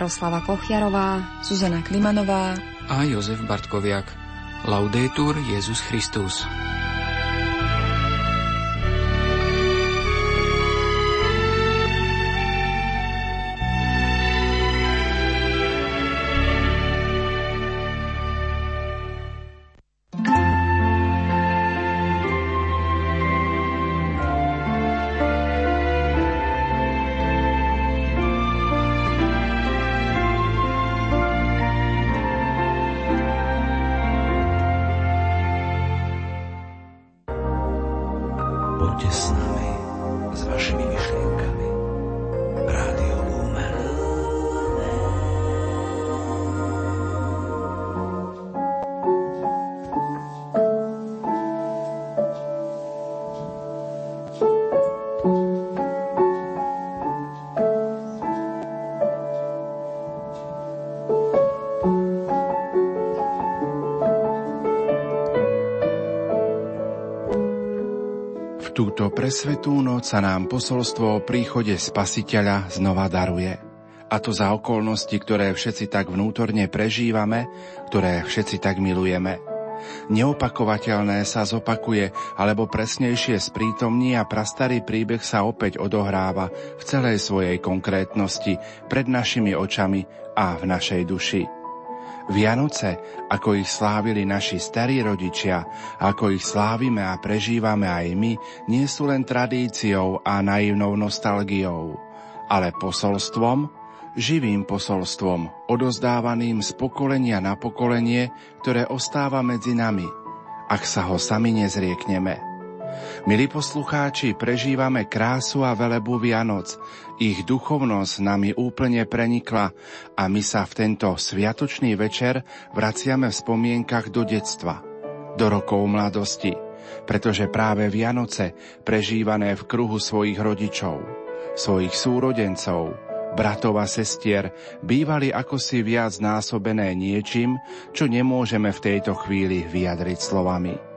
Jaroslava Kochiarová, Zuzana Klimanová a Jozef Bartkoviak. Laudetur Jezus Christus. Túto presvetú noc sa nám posolstvo o príchode Spasiteľa znova daruje. A to za okolnosti, ktoré všetci tak vnútorne prežívame, ktoré všetci tak milujeme. Neopakovateľné sa zopakuje, alebo presnejšie sprítomní a prastarý príbeh sa opäť odohráva v celej svojej konkrétnosti pred našimi očami a v našej duši. Vianoce, ako ich slávili naši starí rodičia, ako ich slávime a prežívame aj my, nie sú len tradíciou a naivnou nostalgiou, ale posolstvom, živým posolstvom, odozdávaným z pokolenia na pokolenie, ktoré ostáva medzi nami, ak sa ho sami nezriekneme. Milí poslucháči, prežívame krásu a velebu Vianoc. Ich duchovnosť nami úplne prenikla a my sa v tento sviatočný večer vraciame v spomienkach do detstva, do rokov mladosti, pretože práve Vianoce, prežívané v kruhu svojich rodičov, svojich súrodencov, bratov a sestier bývali ako si viac násobené niečím, čo nemôžeme v tejto chvíli vyjadriť slovami.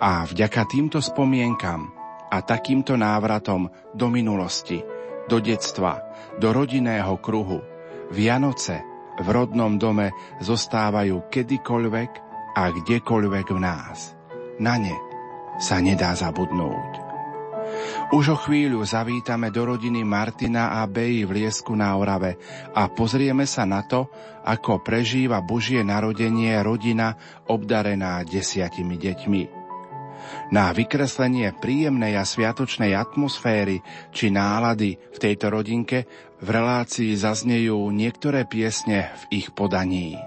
A vďaka týmto spomienkam a takýmto návratom do minulosti, do detstva, do rodinného kruhu, Vianoce v rodnom dome zostávajú kedykoľvek a kdekoľvek v nás. Na ne sa nedá zabudnúť. Už o chvíľu zavítame do rodiny Martina a Beji v Liesku na Orave a pozrieme sa na to, ako prežíva Božie narodenie rodina obdarená desiatimi deťmi. Na vykreslenie príjemnej a sviatočnej atmosféry či nálady v tejto rodinke v relácii zaznejú niektoré piesne v ich podaní.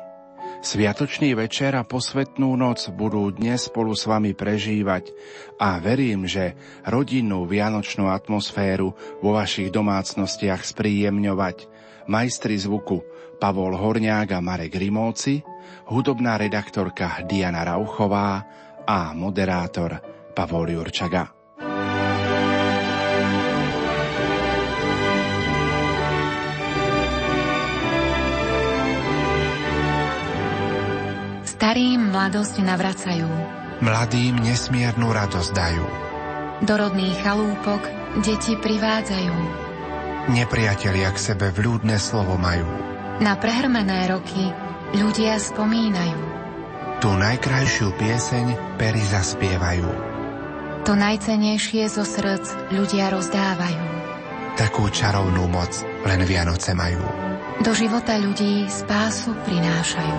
Sviatočný večer a posvetnú noc budú dnes spolu s vami prežívať a verím, že rodinnú vianočnú atmosféru vo vašich domácnostiach spríjemňovať majstri zvuku Pavol Horňák a Marek Rimóci, hudobná redaktorka Diana Rauchová a moderátor Pavol Jurčaga. Starým mladosť navracajú. Mladým nesmiernu radosť dajú. Do rodných chalúpok deti privádzajú. Nepriatelia k sebe vľúdne slovo majú. Na prehrmené roky ľudia spomínajú. Tú najkrajšiu pieseň pery zaspievajú. To najcenejšie zo srdc ľudia rozdávajú. Takú čarovnú moc len Vianoce majú. Do života ľudí spásu prinášajú.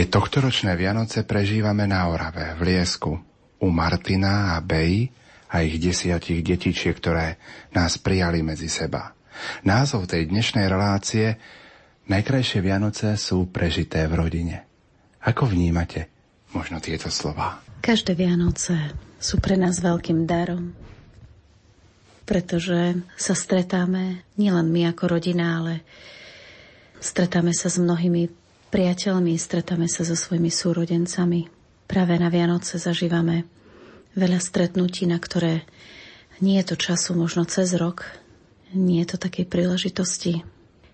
Tie tohtoročné Vianoce prežívame na Orave, v Liesku, u Martina a Bej a ich desiatich detičiek, ktoré nás prijali medzi seba. Názov tej dnešnej relácie Najkrajšie Vianoce sú prežité v rodine. Ako vnímate možno tieto slova? Každé Vianoce sú pre nás veľkým darom, pretože sa stretáme nielen my ako rodina, ale stretáme sa s mnohými priateľmi, stretáme sa so svojimi súrodencami. Práve na Vianoce zažívame veľa stretnutí, na ktoré nie je to času možno cez rok, nie je to takej príležitosti.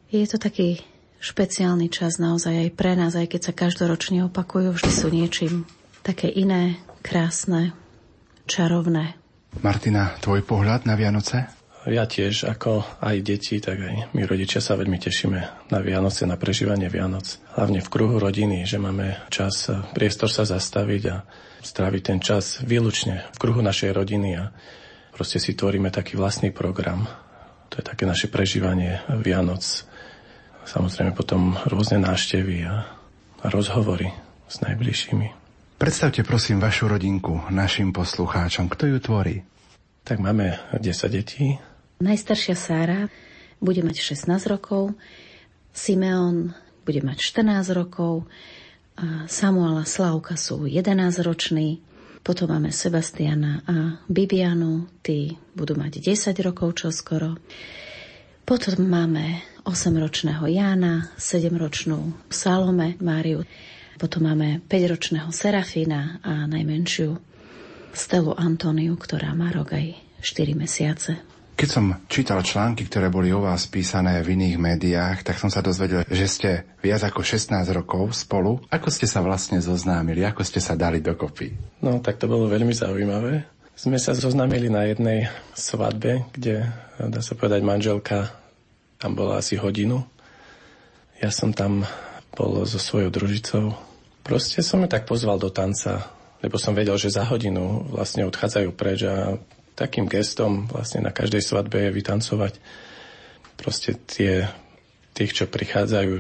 Je to taký špeciálny čas naozaj aj pre nás, aj keď sa každoročne opakujú, vždy sú niečím také iné, krásne, čarovné. Martina, tvoj pohľad na Vianoce? Ja tiež, ako aj deti, tak aj my rodičia sa veľmi tešíme na Vianoce, na prežívanie Vianoc. Hlavne v kruhu rodiny, že máme čas, priestor sa zastaviť a stráviť ten čas výlučne v kruhu našej rodiny a proste si tvoríme taký vlastný program. To je také naše prežívanie Vianoc. Samozrejme potom rôzne náštevy a, a rozhovory s najbližšími. Predstavte prosím vašu rodinku našim poslucháčom. Kto ju tvorí? Tak máme 10 detí. Najstaršia Sára bude mať 16 rokov, Simeon bude mať 14 rokov, a Samuel a Slavka sú 11 roční, potom máme Sebastiana a Bibianu, tí budú mať 10 rokov čoskoro. Potom máme 8-ročného Jána, 7-ročnú Salome Máriu, potom máme 5-ročného Serafína a najmenšiu Stelu Antoniu, ktorá má rok aj 4 mesiace. Keď som čítal články, ktoré boli o vás písané v iných médiách, tak som sa dozvedel, že ste viac ako 16 rokov spolu. Ako ste sa vlastne zoznámili? Ako ste sa dali dokopy? No, tak to bolo veľmi zaujímavé. Sme sa zoznámili na jednej svadbe, kde, dá sa povedať, manželka tam bola asi hodinu. Ja som tam bol so svojou družicou. Proste som ju tak pozval do tanca, lebo som vedel, že za hodinu vlastne odchádzajú preč a takým gestom vlastne na každej svadbe je vytancovať proste tie, tých, čo prichádzajú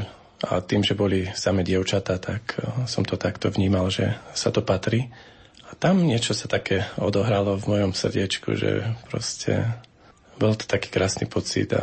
a tým, že boli same dievčatá, tak eh, som to takto vnímal, že sa to patrí. A tam niečo sa také odohralo v mojom srdiečku, že proste bol to taký krásny pocit a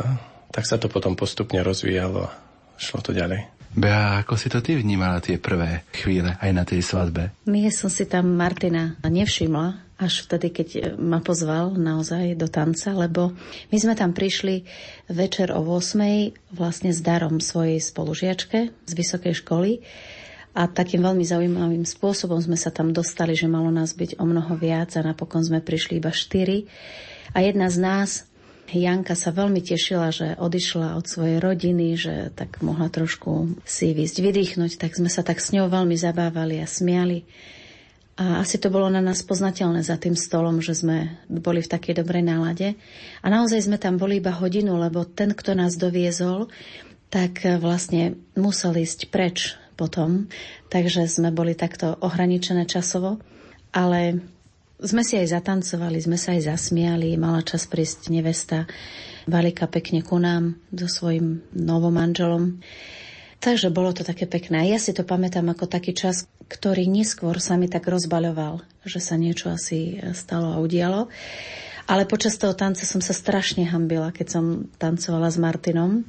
tak sa to potom postupne rozvíjalo a šlo to ďalej. Bea, ako si to ty vnímala tie prvé chvíle aj na tej svadbe? Nie som si tam Martina nevšimla, až vtedy, keď ma pozval naozaj do tanca, lebo my sme tam prišli večer o 8. vlastne s darom svojej spolužiačke z vysokej školy a takým veľmi zaujímavým spôsobom sme sa tam dostali, že malo nás byť o mnoho viac a napokon sme prišli iba štyri. A jedna z nás Janka sa veľmi tešila, že odišla od svojej rodiny, že tak mohla trošku si vysť, vydýchnuť, tak sme sa tak s ňou veľmi zabávali a smiali. A asi to bolo na nás poznateľné za tým stolom, že sme boli v takej dobrej nálade. A naozaj sme tam boli iba hodinu, lebo ten, kto nás doviezol, tak vlastne musel ísť preč potom. Takže sme boli takto ohraničené časovo. Ale sme si aj zatancovali, sme sa aj zasmiali, mala čas prísť nevesta Valika pekne ku nám so svojím novom manželom. Takže bolo to také pekné. Ja si to pamätám ako taký čas, ktorý neskôr sa mi tak rozbaľoval, že sa niečo asi stalo a udialo. Ale počas toho tanca som sa strašne hambila, keď som tancovala s Martinom.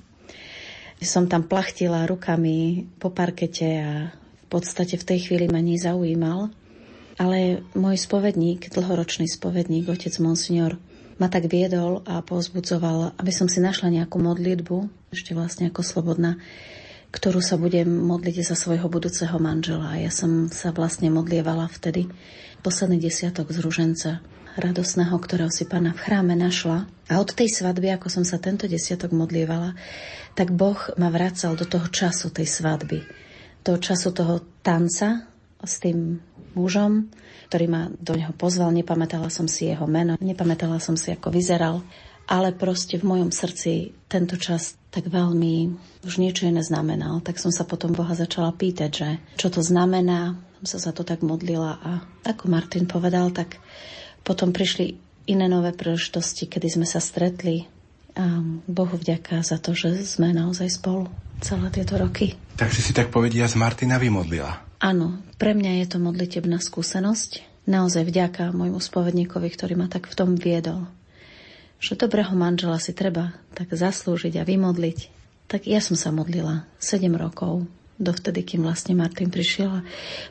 Som tam plachtila rukami po parkete a v podstate v tej chvíli ma nezaujímal. Ale môj spovedník, dlhoročný spovedník, otec Monsignor, ma tak viedol a pozbudzoval, aby som si našla nejakú modlitbu, ešte vlastne ako slobodná, ktorú sa budem modliť za svojho budúceho manžela. Ja som sa vlastne modlievala vtedy posledný desiatok z ruženca radosného, ktorého si pána v chráme našla. A od tej svadby, ako som sa tento desiatok modlievala, tak Boh ma vracal do toho času tej svadby. Do času toho tanca s tým mužom, ktorý ma do neho pozval. Nepamätala som si jeho meno, nepamätala som si, ako vyzeral. Ale proste v mojom srdci tento čas tak veľmi už niečo iné znamenal. Tak som sa potom Boha začala pýtať, že čo to znamená. Som sa za to tak modlila a ako Martin povedal, tak potom prišli iné nové príležitosti, kedy sme sa stretli a Bohu vďaka za to, že sme naozaj spolu celé tieto roky. Takže si tak povedia z Martina vymodlila. Áno, pre mňa je to modlitebná skúsenosť. Naozaj vďaka môjmu spovedníkovi, ktorý ma tak v tom viedol. Že dobrého manžela si treba tak zaslúžiť a vymodliť. Tak ja som sa modlila 7 rokov, dovtedy, kým vlastne Martin prišiel.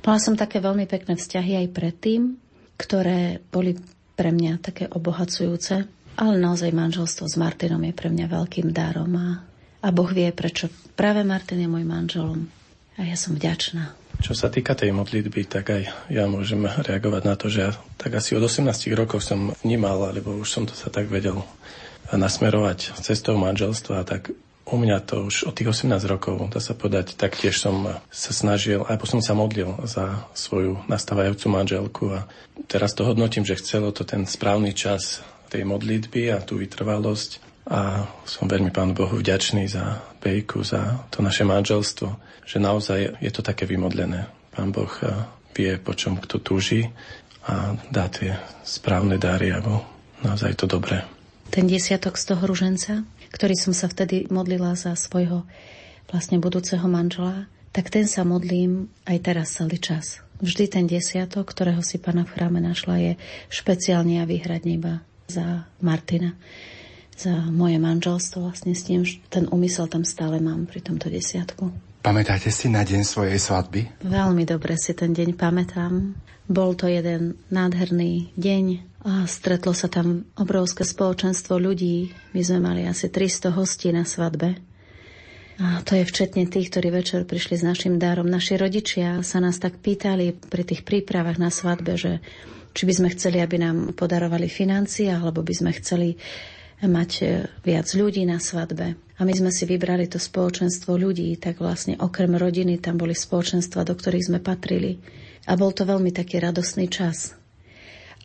Mala som také veľmi pekné vzťahy aj predtým, ktoré boli pre mňa také obohacujúce. Ale naozaj manželstvo s Martinom je pre mňa veľkým darom a, a Boh vie, prečo práve Martin je môj manželom. A ja som vďačná. Čo sa týka tej modlitby, tak aj ja môžem reagovať na to, že ja tak asi od 18 rokov som vnímal, alebo už som to sa tak vedel nasmerovať cestou manželstva, tak u mňa to už od tých 18 rokov, dá sa povedať, taktiež som sa snažil, aj som sa modlil za svoju nastávajúcu manželku a teraz to hodnotím, že chcelo to ten správny čas tej modlitby a tú vytrvalosť a som veľmi Pánu Bohu vďačný za Bejku, za to naše manželstvo, že naozaj je to také vymodlené. Pán Boh eh, vie, po čom kto túži a dá tie správne dary, alebo naozaj to dobré. Ten desiatok z toho ruženca, ktorý som sa vtedy modlila za svojho vlastne budúceho manžela, tak ten sa modlím aj teraz celý čas. Vždy ten desiatok, ktorého si pána v chráme našla, je špeciálne a výhradne iba za Martina za moje manželstvo vlastne s tým, ten úmysel tam stále mám pri tomto desiatku. Pamätáte si na deň svojej svadby? Veľmi dobre si ten deň pamätám. Bol to jeden nádherný deň a stretlo sa tam obrovské spoločenstvo ľudí. My sme mali asi 300 hostí na svadbe. A to je včetne tých, ktorí večer prišli s našim darom. Naši rodičia sa nás tak pýtali pri tých prípravách na svadbe, že či by sme chceli, aby nám podarovali financie, alebo by sme chceli mať e, viac ľudí na svadbe. A my sme si vybrali to spoločenstvo ľudí, tak vlastne okrem rodiny tam boli spoločenstva, do ktorých sme patrili. A bol to veľmi taký radosný čas.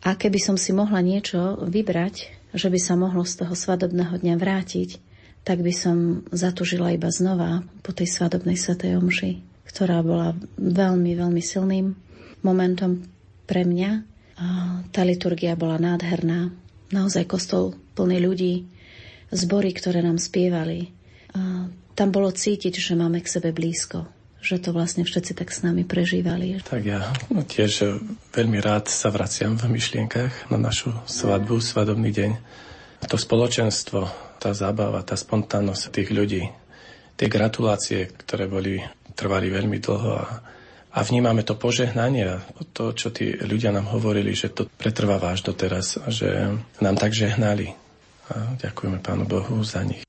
A keby som si mohla niečo vybrať, že by sa mohlo z toho svadobného dňa vrátiť, tak by som zatužila iba znova po tej svadobnej svetej omši, ktorá bola veľmi, veľmi silným momentom pre mňa. Tá liturgia bola nádherná. Naozaj kostol plný ľudí, zbory, ktoré nám spievali. A tam bolo cítiť, že máme k sebe blízko, že to vlastne všetci tak s nami prežívali. Tak ja tiež veľmi rád sa vraciam v myšlienkach na našu svadbu, svadobný deň. To spoločenstvo, tá zábava, tá spontánnosť tých ľudí, tie gratulácie, ktoré boli, trvali veľmi dlho a, a vnímame to požehnanie, to, čo tí ľudia nám hovorili, že to pretrváva až doteraz, že nám tak žehnali a ďakujeme Pánu Bohu za nich.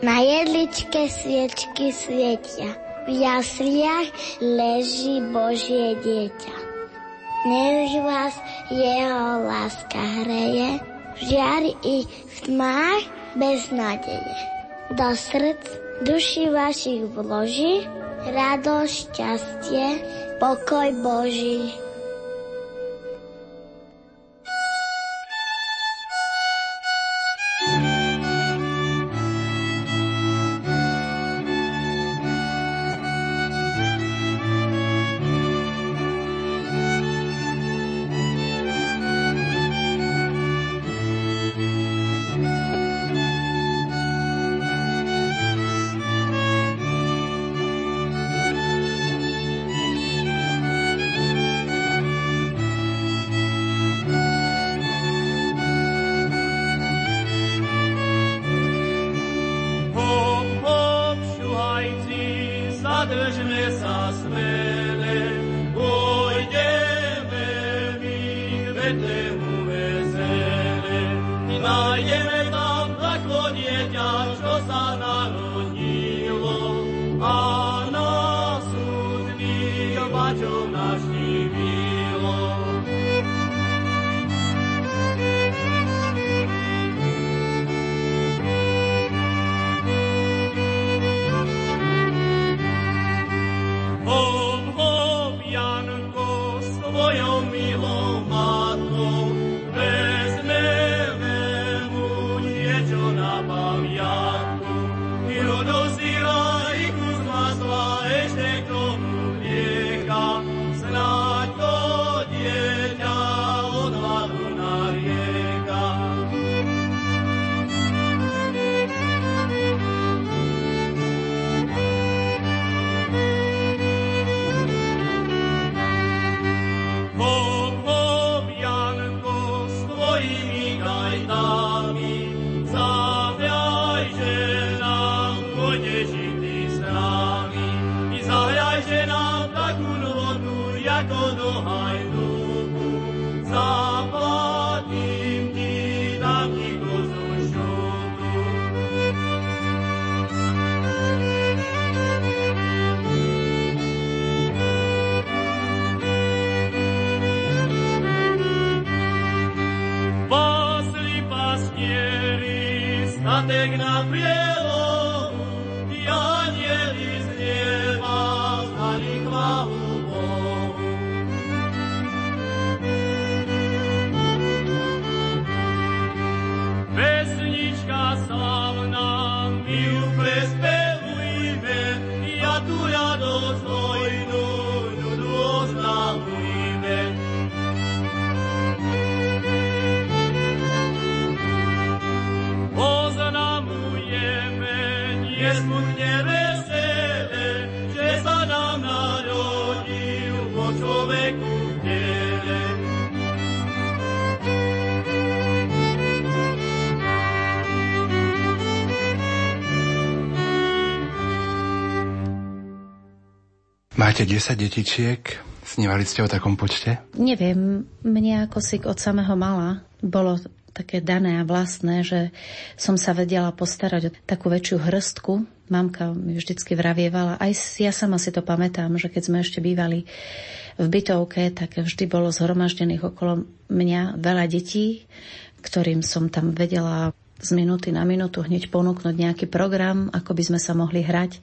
Na jedličke sviečky svietia, v jasliach leží Božie dieťa. Nech vás jeho láska hreje, žiari i v tmách bez nádeje. Do srdc duši vašich vloží, radosť, šťastie, pokoj Boží. Máte 10 detičiek? Snívali ste o takom počte? Neviem, mne ako si od samého mala bolo také dané a vlastné, že som sa vedela postarať o takú väčšiu hrstku. Mamka mi vždycky vravievala, aj ja sama si to pamätám, že keď sme ešte bývali v bytovke, tak vždy bolo zhromaždených okolo mňa veľa detí, ktorým som tam vedela z minúty na minútu hneď ponúknuť nejaký program, ako by sme sa mohli hrať,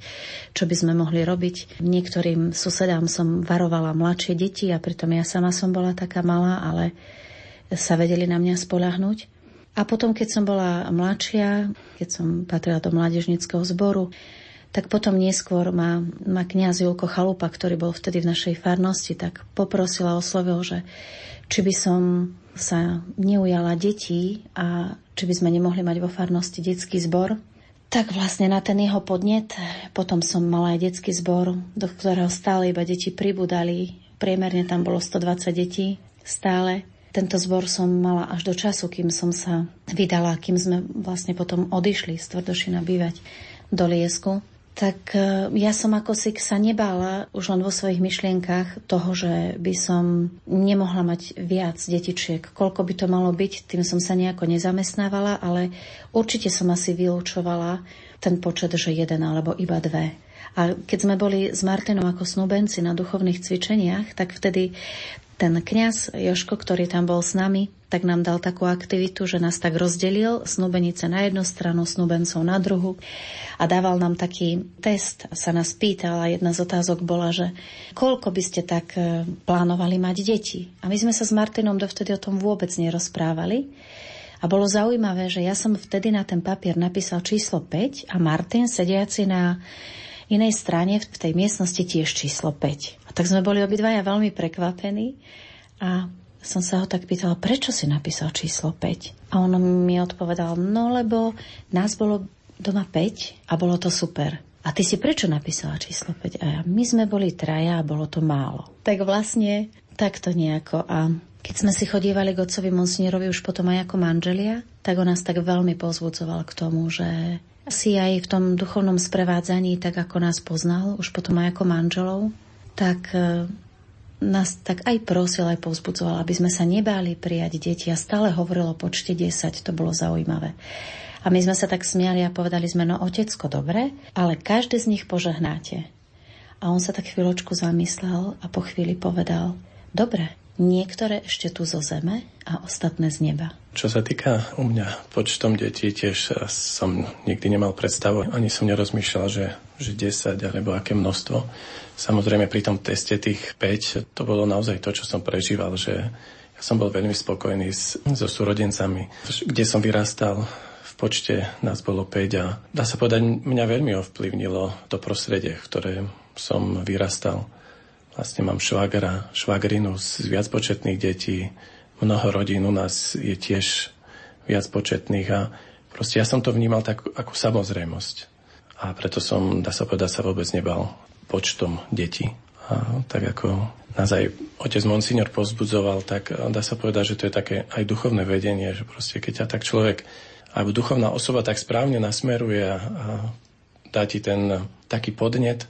čo by sme mohli robiť. Niektorým susedám som varovala mladšie deti a pritom ja sama som bola taká malá, ale sa vedeli na mňa spolahnuť. A potom, keď som bola mladšia, keď som patrila do mládežnického zboru, tak potom neskôr ma, ma kniaz Julko Chalupa, ktorý bol vtedy v našej farnosti, tak poprosila, oslovil, že či by som sa neujala detí a či by sme nemohli mať vo farnosti detský zbor. Tak vlastne na ten jeho podnet, potom som mala aj detský zbor, do ktorého stále iba deti pribudali. Priemerne tam bolo 120 detí stále. Tento zbor som mala až do času, kým som sa vydala, kým sme vlastne potom odišli z Tvrdošina bývať do Liesku tak e, ja som ako si sa nebála už len vo svojich myšlienkach toho, že by som nemohla mať viac detičiek. Koľko by to malo byť, tým som sa nejako nezamestnávala, ale určite som asi vylúčovala ten počet, že jeden alebo iba dve. A keď sme boli s Martinom ako snúbenci na duchovných cvičeniach, tak vtedy ten kňaz Joško, ktorý tam bol s nami, tak nám dal takú aktivitu, že nás tak rozdelil, snúbenice na jednu stranu, snúbencov na druhu a dával nám taký test, sa nás pýtal a jedna z otázok bola, že koľko by ste tak e, plánovali mať deti. A my sme sa s Martinom dovtedy o tom vôbec nerozprávali. A bolo zaujímavé, že ja som vtedy na ten papier napísal číslo 5 a Martin sediaci na inej strane v tej miestnosti tiež číslo 5. A tak sme boli obidvaja veľmi prekvapení a som sa ho tak pýtala, prečo si napísal číslo 5? A on mi odpovedal, no lebo nás bolo doma 5 a bolo to super. A ty si prečo napísala číslo 5? A ja, my sme boli traja a bolo to málo. Tak vlastne takto nejako. A keď sme si chodívali k otcovi Monsignorovi už potom aj ako manželia, tak on nás tak veľmi pozbudzoval k tomu, že si aj v tom duchovnom sprevádzaní, tak ako nás poznal, už potom aj ako manželov, tak e, nás tak aj prosil, aj povzbudzoval, aby sme sa nebáli prijať deti a stále hovorilo o počte 10, to bolo zaujímavé. A my sme sa tak smiali a povedali sme, no otecko, dobre, ale každý z nich požehnáte. A on sa tak chvíľočku zamyslel a po chvíli povedal, dobre, niektoré ešte tu zo zeme a ostatné z neba. Čo sa týka u mňa počtom detí, tiež som nikdy nemal predstavu, ani som nerozmýšľal, že, že 10 alebo aké množstvo. Samozrejme pri tom teste tých 5 to bolo naozaj to, čo som prežíval, že ja som bol veľmi spokojný s, so súrodencami, kde som vyrastal, v počte nás bolo 5 a dá sa povedať, mňa veľmi ovplyvnilo to prostredie, v ktoré som vyrastal. Vlastne mám švagra, švagrinu z viacpočetných detí. Mnoho rodín u nás je tiež viacpočetných a proste ja som to vnímal tak ako samozrejmosť. A preto som, dá sa povedať, sa vôbec nebal počtom detí. A tak ako nás aj otec Monsignor pozbudzoval, tak dá sa povedať, že to je také aj duchovné vedenie, že proste keď ťa tak človek, alebo duchovná osoba tak správne nasmeruje a, a dá ti ten taký podnet,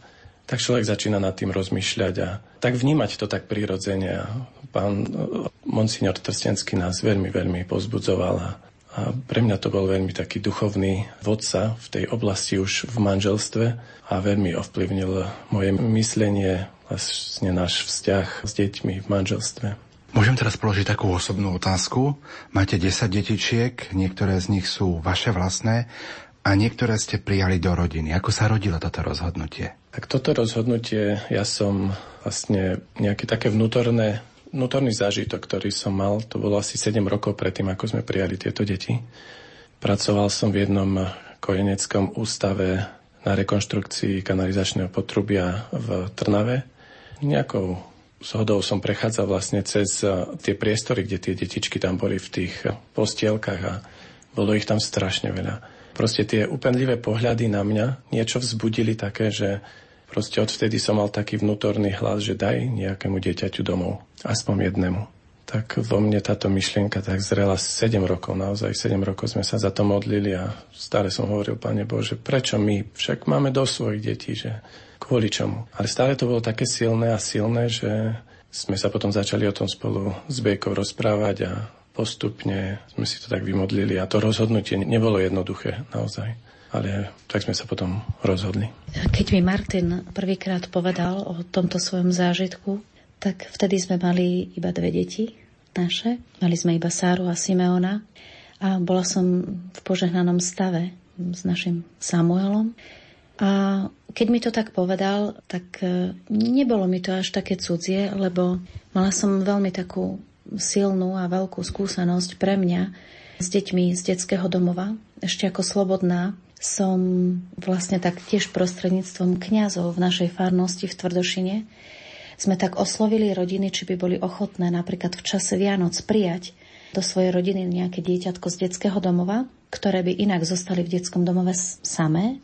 tak človek začína nad tým rozmýšľať a tak vnímať to tak prirodzene. Pán monsignor Trstenský nás veľmi, veľmi pozbudzoval a, a pre mňa to bol veľmi taký duchovný vodca v tej oblasti už v manželstve a veľmi ovplyvnil moje myslenie, vlastne náš vzťah s deťmi v manželstve. Môžem teraz položiť takú osobnú otázku. Máte 10 detičiek, niektoré z nich sú vaše vlastné a niektoré ste prijali do rodiny. Ako sa rodilo toto rozhodnutie? Tak toto rozhodnutie, ja som vlastne nejaké také vnútorné, vnútorný zážitok, ktorý som mal, to bolo asi 7 rokov predtým, ako sme prijali tieto deti. Pracoval som v jednom kojeneckom ústave na rekonštrukcii kanalizačného potrubia v Trnave. Nejakou zhodou som prechádzal vlastne cez tie priestory, kde tie detičky tam boli v tých postielkach a bolo ich tam strašne veľa proste tie upenlivé pohľady na mňa niečo vzbudili také, že proste odvtedy som mal taký vnútorný hlas, že daj nejakému dieťaťu domov, aspoň jednému. Tak vo mne táto myšlienka tak zrela 7 rokov, naozaj 7 rokov sme sa za to modlili a stále som hovoril, Pane Bože, prečo my? Však máme do svojich detí, že kvôli čomu? Ale stále to bolo také silné a silné, že sme sa potom začali o tom spolu s Bejkou rozprávať a postupne sme si to tak vymodlili a to rozhodnutie nebolo jednoduché naozaj. Ale tak sme sa potom rozhodli. Keď mi Martin prvýkrát povedal o tomto svojom zážitku, tak vtedy sme mali iba dve deti naše. Mali sme iba Sáru a Simeona a bola som v požehnanom stave s našim Samuelom. A keď mi to tak povedal, tak e, nebolo mi to až také cudzie, lebo mala som veľmi takú silnú a veľkú skúsenosť pre mňa s deťmi z detského domova. Ešte ako slobodná som vlastne tak tiež prostredníctvom kňazov v našej farnosti v Tvrdošine sme tak oslovili rodiny, či by boli ochotné napríklad v čase Vianoc prijať do svojej rodiny nejaké dieťatko z detského domova, ktoré by inak zostali v detskom domove samé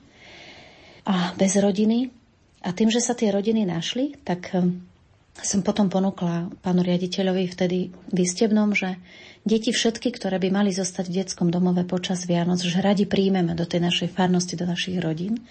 a bez rodiny. A tým, že sa tie rodiny našli, tak som potom ponúkla pánu riaditeľovi vtedy výstebnom, že deti všetky, ktoré by mali zostať v detskom domove počas Vianoc, že radi príjmeme do tej našej farnosti, do našich rodín.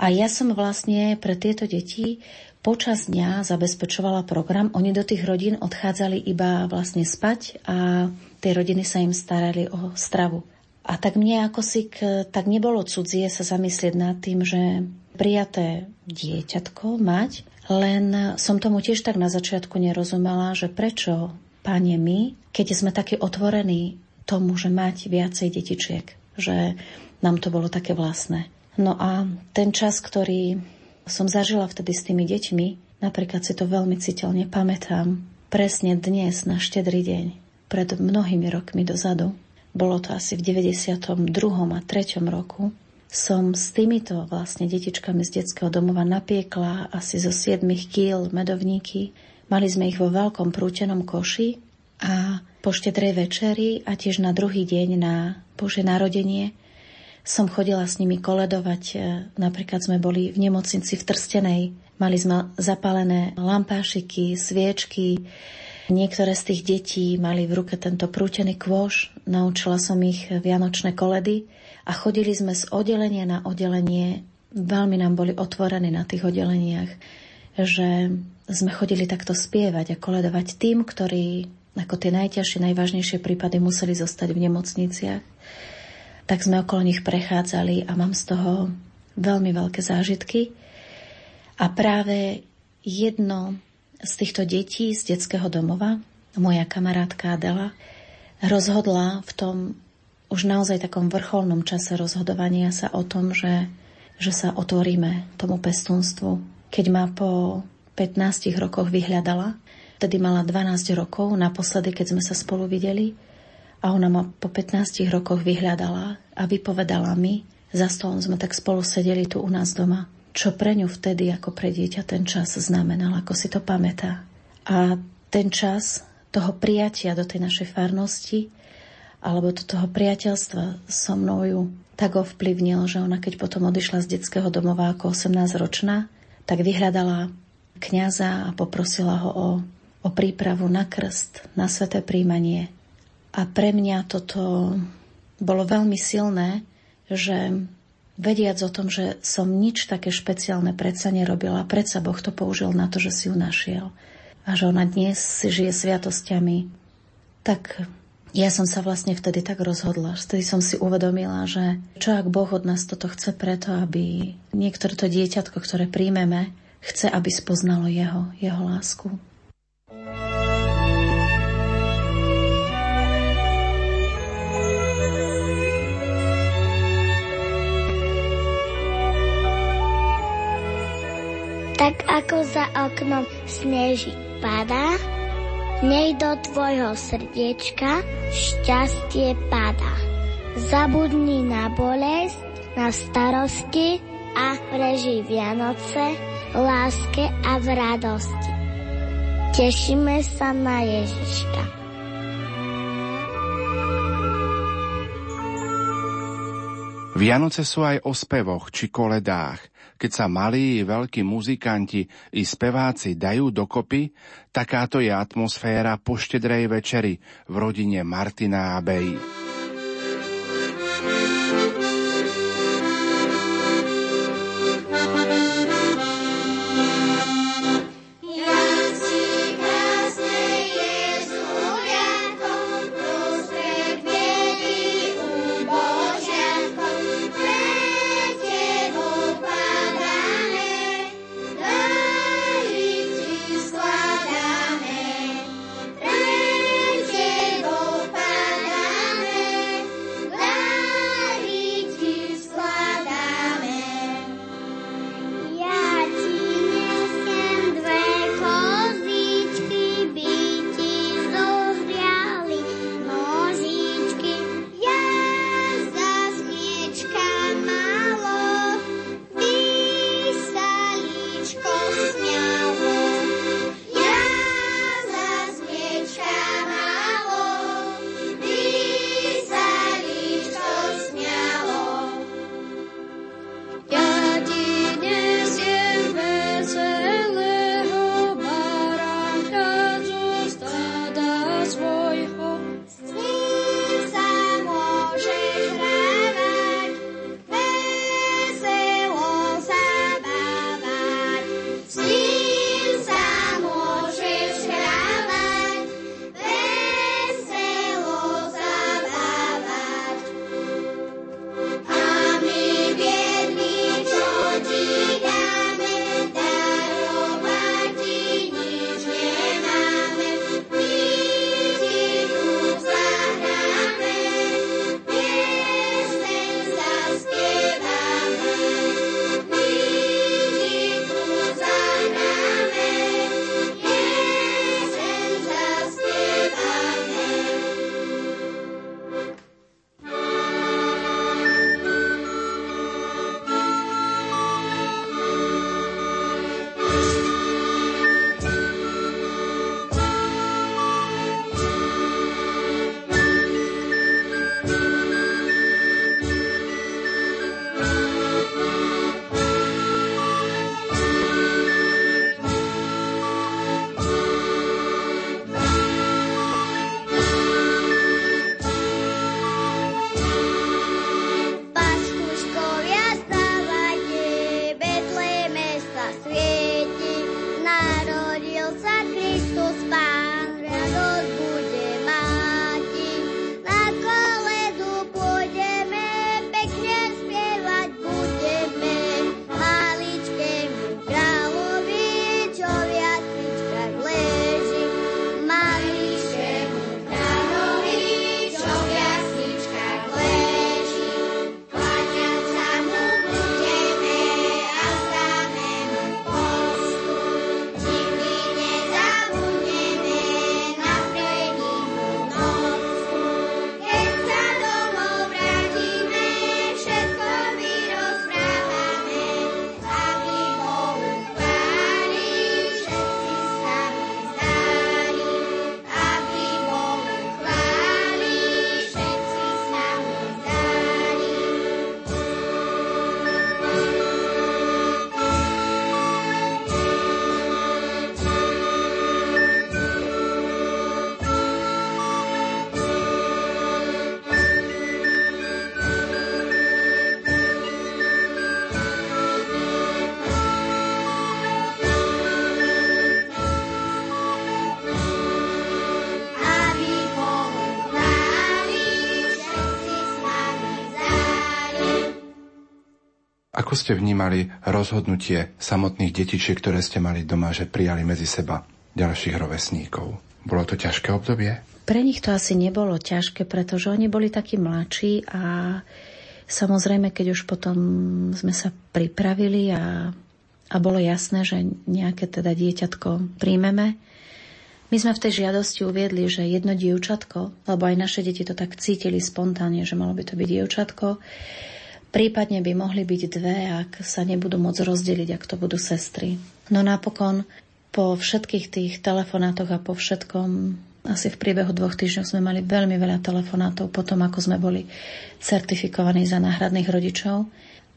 A ja som vlastne pre tieto deti počas dňa zabezpečovala program. Oni do tých rodín odchádzali iba vlastne spať a tie rodiny sa im starali o stravu. A tak mne ako si k, tak nebolo cudzie sa zamyslieť nad tým, že prijaté dieťatko mať len som tomu tiež tak na začiatku nerozumela, že prečo, páne, my, keď sme takí otvorení tomu, že mať viacej detičiek, že nám to bolo také vlastné. No a ten čas, ktorý som zažila vtedy s tými deťmi, napríklad si to veľmi citeľne pamätám, presne dnes na štedrý deň, pred mnohými rokmi dozadu, bolo to asi v 92. a 3. roku, som s týmito vlastne detičkami z detského domova napiekla asi zo 7 kýl medovníky. Mali sme ich vo veľkom prútenom koši a po štedrej večeri a tiež na druhý deň na Bože narodenie som chodila s nimi koledovať. E, napríklad sme boli v nemocnici v Trstenej. Mali sme zapálené lampášiky, sviečky. Niektoré z tých detí mali v ruke tento prútený kôš. Naučila som ich vianočné koledy a chodili sme z oddelenia na oddelenie. Veľmi nám boli otvorení na tých oddeleniach, že sme chodili takto spievať a koledovať tým, ktorí ako tie najťažšie, najvážnejšie prípady museli zostať v nemocniciach. Tak sme okolo nich prechádzali a mám z toho veľmi veľké zážitky. A práve jedno z týchto detí z detského domova, moja kamarátka Adela, rozhodla v tom už naozaj takom vrcholnom čase rozhodovania sa o tom, že, že sa otvoríme tomu pestúnstvu. Keď ma po 15 rokoch vyhľadala, vtedy mala 12 rokov, naposledy, keď sme sa spolu videli, a ona ma po 15 rokoch vyhľadala a vypovedala mi, za stolom sme tak spolu sedeli tu u nás doma, čo pre ňu vtedy ako pre dieťa ten čas znamenal, ako si to pamätá. A ten čas toho prijatia do tej našej farnosti alebo do toho priateľstva so mnou ju tak ovplyvnil, že ona keď potom odišla z detského domova ako 18-ročná, tak vyhľadala kňaza a poprosila ho o, o prípravu na krst, na sveté príjmanie. A pre mňa toto bolo veľmi silné, že vediac o tom, že som nič také špeciálne predsa nerobila, predsa Boh to použil na to, že si ju našiel. A že ona dnes si žije sviatosťami. Tak ja som sa vlastne vtedy tak rozhodla. Vtedy som si uvedomila, že čo ak Boh od nás toto chce preto, aby niektoré to dieťatko, ktoré príjmeme, chce, aby spoznalo jeho, jeho lásku. Tak ako za oknom sneží padá, nej do tvojho srdiečka šťastie padá. Zabudni na bolesť, na starosti a preži Vianoce láske a v radosti. Tešíme sa na Ježiška. Vianoce sú aj o spevoch či koledách, keď sa malí veľkí muzikanti i speváci dajú dokopy, takáto je atmosféra po štedrej večeri v rodine Martina a ste vnímali rozhodnutie samotných detičiek, ktoré ste mali doma, že prijali medzi seba ďalších rovesníkov? Bolo to ťažké obdobie? Pre nich to asi nebolo ťažké, pretože oni boli takí mladší a samozrejme, keď už potom sme sa pripravili a, a bolo jasné, že nejaké teda dieťatko príjmeme, my sme v tej žiadosti uviedli, že jedno dievčatko, lebo aj naše deti to tak cítili spontánne, že malo by to byť dievčatko, prípadne by mohli byť dve, ak sa nebudú môcť rozdeliť, ak to budú sestry. No napokon po všetkých tých telefonátoch a po všetkom asi v priebehu dvoch týždňov sme mali veľmi veľa telefonátov potom, ako sme boli certifikovaní za náhradných rodičov.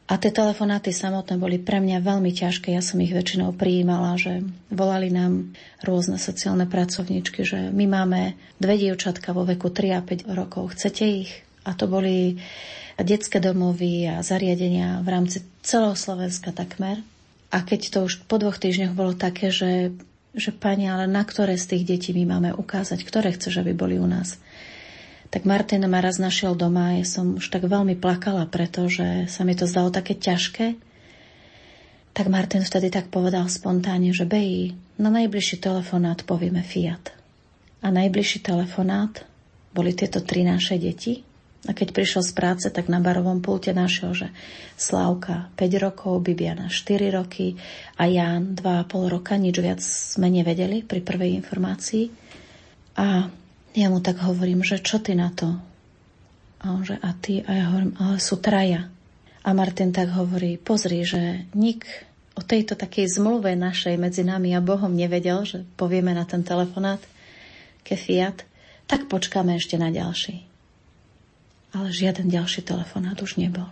A tie telefonáty samotné boli pre mňa veľmi ťažké. Ja som ich väčšinou prijímala, že volali nám rôzne sociálne pracovníčky, že my máme dve dievčatka vo veku 3 a 5 rokov. Chcete ich? A to boli detské domovy a zariadenia v rámci celého Slovenska takmer. A keď to už po dvoch týždňoch bolo také, že, že pani, ale na ktoré z tých detí my máme ukázať, ktoré chceš, aby boli u nás tak Martin ma raz našiel doma a ja som už tak veľmi plakala, pretože sa mi to zdalo také ťažké. Tak Martin vtedy tak povedal spontánne, že Beji, na najbližší telefonát povieme Fiat. A najbližší telefonát boli tieto tri naše deti. A keď prišiel z práce, tak na barovom pulte našiel, že Slávka 5 rokov, Bibiana 4 roky a Ján 2,5 roka, nič viac sme nevedeli pri prvej informácii. A ja mu tak hovorím, že čo ty na to? A on že a ty? A ja hovorím, ale sú traja. A Martin tak hovorí, pozri, že nik o tejto takej zmluve našej medzi nami a Bohom nevedel, že povieme na ten telefonát kefiat, tak počkáme ešte na ďalší. Ale žiaden ďalší telefonát už nebol.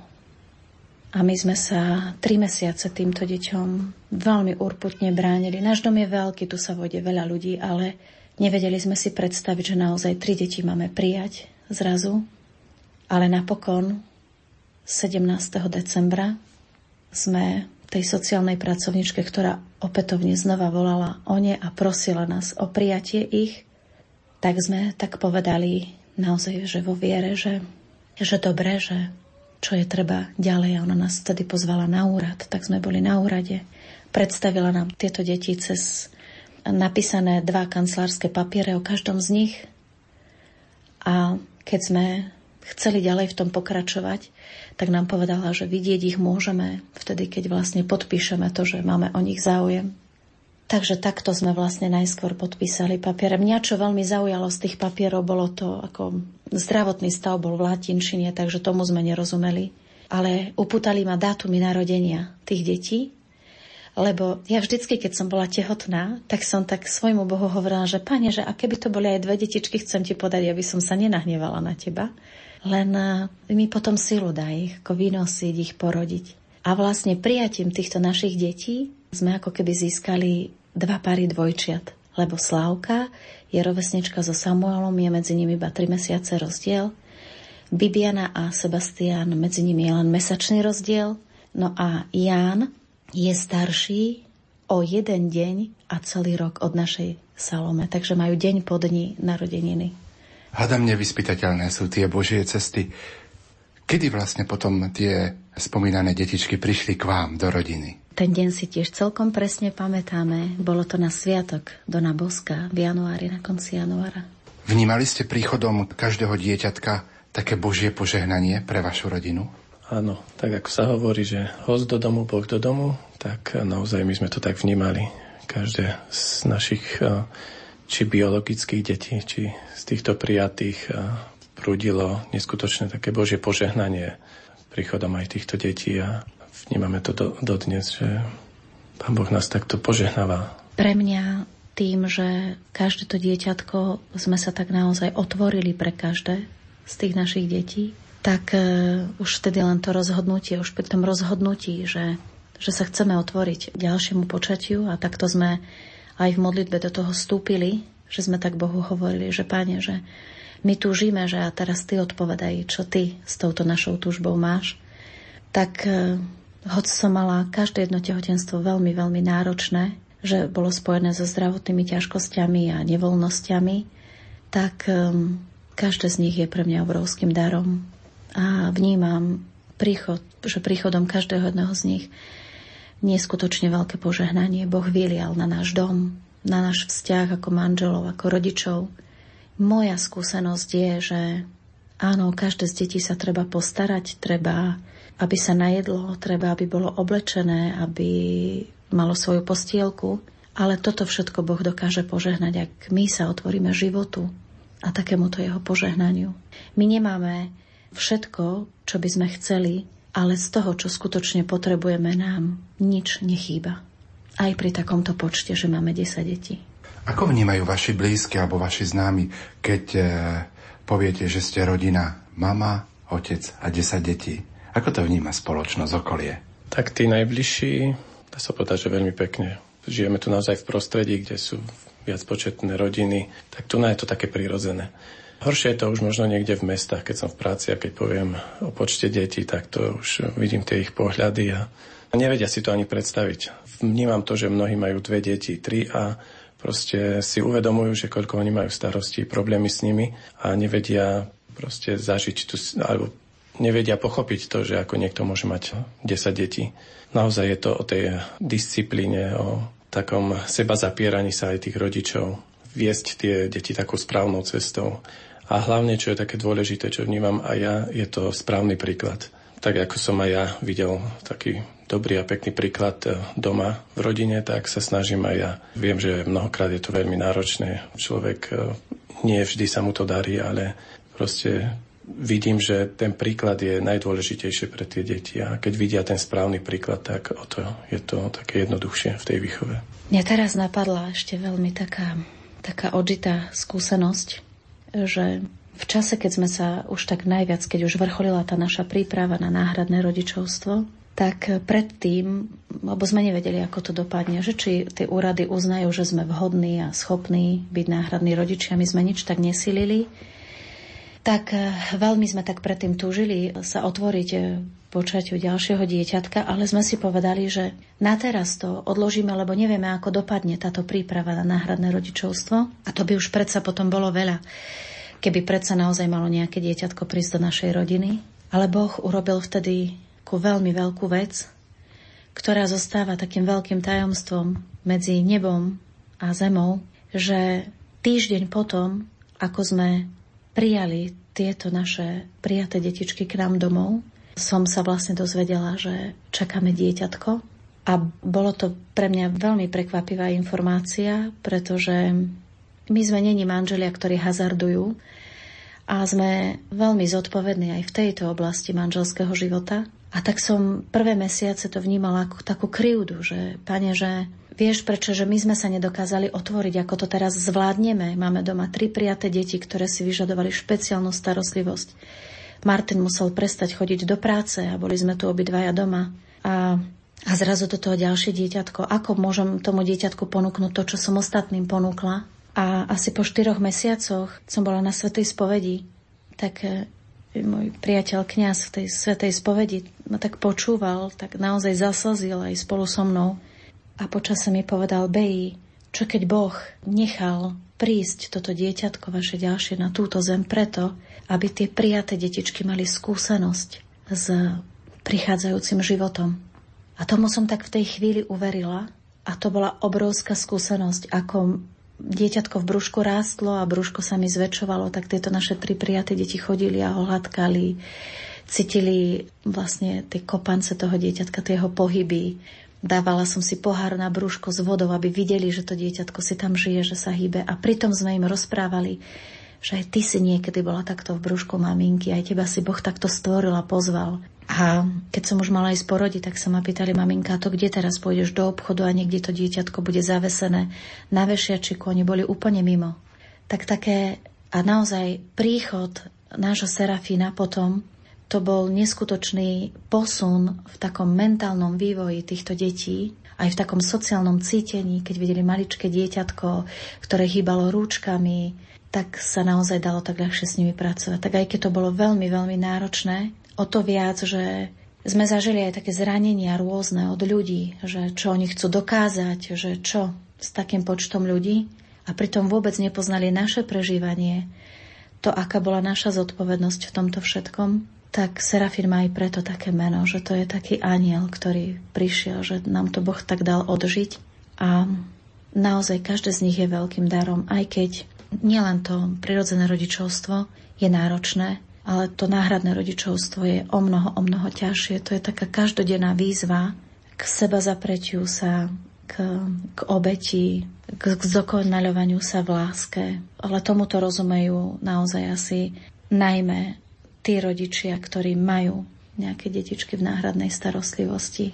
A my sme sa tri mesiace týmto deťom veľmi urputne bránili. Náš dom je veľký, tu sa vode veľa ľudí, ale Nevedeli sme si predstaviť, že naozaj tri deti máme prijať zrazu, ale napokon 17. decembra sme tej sociálnej pracovničke, ktorá opätovne znova volala o ne a prosila nás o prijatie ich, tak sme tak povedali naozaj, že vo viere, že, že dobre, že čo je treba ďalej. Ona nás vtedy pozvala na úrad, tak sme boli na úrade. Predstavila nám tieto deti cez napísané dva kancelárske papiere o každom z nich. A keď sme chceli ďalej v tom pokračovať, tak nám povedala, že vidieť ich môžeme vtedy, keď vlastne podpíšeme to, že máme o nich záujem. Takže takto sme vlastne najskôr podpísali papiere. Mňa, čo veľmi zaujalo z tých papierov, bolo to, ako zdravotný stav bol v latinčine, takže tomu sme nerozumeli. Ale upútali ma dátumy narodenia tých detí lebo ja vždycky, keď som bola tehotná, tak som tak svojmu Bohu hovorila, že pane, že a keby to boli aj dve detičky, chcem ti podať, aby som sa nenahnevala na teba. Len eh, mi potom silu ich, ako vynosiť, ich porodiť. A vlastne prijatím týchto našich detí sme ako keby získali dva pary dvojčiat. Lebo Slávka je rovesnička so Samuelom, je medzi nimi iba tri mesiace rozdiel. Bibiana a Sebastian, medzi nimi je len mesačný rozdiel. No a Ján je starší o jeden deň a celý rok od našej Salome. Takže majú deň po dni narodeniny. Hádam nevyspytateľné sú tie Božie cesty. Kedy vlastne potom tie spomínané detičky prišli k vám do rodiny? Ten deň si tiež celkom presne pamätáme. Bolo to na sviatok Dona Boska v januári, na konci januára. Vnímali ste príchodom každého dieťatka také Božie požehnanie pre vašu rodinu? Áno, tak ako sa hovorí, že host do domu, Boh do domu, tak naozaj my sme to tak vnímali. Každé z našich či biologických detí, či z týchto prijatých prúdilo neskutočné také Božie požehnanie príchodom aj týchto detí a vnímame to do, dodnes, že Pán Boh nás takto požehnáva. Pre mňa tým, že každé to dieťatko sme sa tak naozaj otvorili pre každé z tých našich detí, tak uh, už vtedy len to rozhodnutie, už pri tom rozhodnutí, že, že sa chceme otvoriť ďalšiemu počatiu a takto sme aj v modlitbe do toho vstúpili, že sme tak Bohu hovorili, že Pane, že my túžime, že a teraz Ty odpovedaj, čo Ty s touto našou túžbou máš. Tak uh, hoď som mala každé jedno tehotenstvo veľmi, veľmi náročné, že bolo spojené so zdravotnými ťažkosťami a nevoľnosťami, tak um, každé z nich je pre mňa obrovským darom a vnímam príchod, že príchodom každého jedného z nich neskutočne veľké požehnanie Boh vylial na náš dom, na náš vzťah ako manželov, ako rodičov. Moja skúsenosť je, že áno, každé z detí sa treba postarať, treba, aby sa najedlo, treba, aby bolo oblečené, aby malo svoju postielku, ale toto všetko Boh dokáže požehnať, ak my sa otvoríme životu a takémuto jeho požehnaniu. My nemáme všetko, čo by sme chceli, ale z toho, čo skutočne potrebujeme, nám nič nechýba. Aj pri takomto počte, že máme 10 detí. Ako vnímajú vaši blízki alebo vaši známi, keď e, poviete, že ste rodina, mama, otec a 10 detí? Ako to vníma spoločnosť okolie? Tak tí najbližší, dá sa povedať, že veľmi pekne. Žijeme tu naozaj v prostredí, kde sú viac početné rodiny, tak tu je to také prirodzené. Horšie je to už možno niekde v mestách, keď som v práci a keď poviem o počte detí, tak to už vidím tie ich pohľady a nevedia si to ani predstaviť. Vnímam to, že mnohí majú dve deti, tri a proste si uvedomujú, že koľko oni majú starostí, problémy s nimi a nevedia proste zažiť tu, alebo nevedia pochopiť to, že ako niekto môže mať 10 detí. Naozaj je to o tej disciplíne, o takom seba zapieraní sa aj tých rodičov, viesť tie deti takou správnou cestou. A hlavne, čo je také dôležité, čo vnímam aj ja, je to správny príklad. Tak ako som aj ja videl taký dobrý a pekný príklad e, doma v rodine, tak sa snažím aj ja. Viem, že mnohokrát je to veľmi náročné. Človek e, nie vždy sa mu to darí, ale proste vidím, že ten príklad je najdôležitejšie pre tie deti a keď vidia ten správny príklad, tak o to je to také jednoduchšie v tej výchove. Mňa teraz napadla ešte veľmi taká, taká odžitá skúsenosť že v čase, keď sme sa už tak najviac, keď už vrcholila tá naša príprava na náhradné rodičovstvo, tak predtým, lebo sme nevedeli, ako to dopadne, že či tie úrady uznajú, že sme vhodní a schopní byť náhradní rodičia, my sme nič tak nesilili, tak eh, veľmi sme tak predtým túžili sa otvoriť eh, počaťu ďalšieho dieťatka, ale sme si povedali, že na teraz to odložíme, lebo nevieme, ako dopadne táto príprava na náhradné rodičovstvo. A to by už predsa potom bolo veľa, keby predsa naozaj malo nejaké dieťatko prísť do našej rodiny. Ale Boh urobil vtedy ku veľmi veľkú vec, ktorá zostáva takým veľkým tajomstvom medzi nebom a zemou, že týždeň potom, ako sme prijali tieto naše prijaté detičky k nám domov, som sa vlastne dozvedela, že čakáme dieťatko. A bolo to pre mňa veľmi prekvapivá informácia, pretože my sme není manželia, ktorí hazardujú a sme veľmi zodpovední aj v tejto oblasti manželského života. A tak som prvé mesiace to vnímala ako takú krivdu, že pane, že vieš prečo, že my sme sa nedokázali otvoriť, ako to teraz zvládneme. Máme doma tri prijaté deti, ktoré si vyžadovali špeciálnu starostlivosť. Martin musel prestať chodiť do práce a boli sme tu obidvaja doma. A, a zrazu do toho ďalšie dieťatko. Ako môžem tomu dieťatku ponúknuť to, čo som ostatným ponúkla? A asi po štyroch mesiacoch som bola na Svetej spovedi, tak môj priateľ kňaz v tej svetej spovedi ma tak počúval, tak naozaj zaslzil aj spolu so mnou. A počase mi povedal, Beji, čo keď Boh nechal prísť toto dieťatko vaše ďalšie na túto zem preto, aby tie prijaté detičky mali skúsenosť s prichádzajúcim životom. A tomu som tak v tej chvíli uverila a to bola obrovská skúsenosť, ako dieťatko v brúšku rástlo a brúško sa mi zväčšovalo, tak tieto naše tri prijaté deti chodili a ho hladkali, cítili vlastne tie kopance toho dieťatka, tie jeho pohyby. Dávala som si pohár na brúško s vodou, aby videli, že to dieťatko si tam žije, že sa hýbe. A pritom sme im rozprávali, že aj ty si niekedy bola takto v brúšku maminky, aj teba si Boh takto stvoril a pozval. A keď som už mala ísť porodiť, tak sa ma pýtali, maminka, to kde teraz pôjdeš do obchodu a niekde to dieťatko bude zavesené na vešiačiku, oni boli úplne mimo. Tak také a naozaj príchod nášho Serafína potom, to bol neskutočný posun v takom mentálnom vývoji týchto detí, aj v takom sociálnom cítení, keď videli maličké dieťatko, ktoré hýbalo rúčkami, tak sa naozaj dalo tak ľahšie s nimi pracovať. Tak aj keď to bolo veľmi, veľmi náročné, o to viac, že sme zažili aj také zranenia rôzne od ľudí, že čo oni chcú dokázať, že čo s takým počtom ľudí a pritom vôbec nepoznali naše prežívanie, to, aká bola naša zodpovednosť v tomto všetkom. tak Serafín má aj preto také meno, že to je taký aniel, ktorý prišiel, že nám to Boh tak dal odžiť. A naozaj každé z nich je veľkým darom, aj keď nielen to prirodzené rodičovstvo je náročné, ale to náhradné rodičovstvo je o mnoho, o mnoho ťažšie. To je taká každodenná výzva k seba zapretiu sa, k, k obeti, k, k zdokonaľovaniu sa v láske. Ale tomuto rozumejú naozaj asi najmä tí rodičia, ktorí majú nejaké detičky v náhradnej starostlivosti.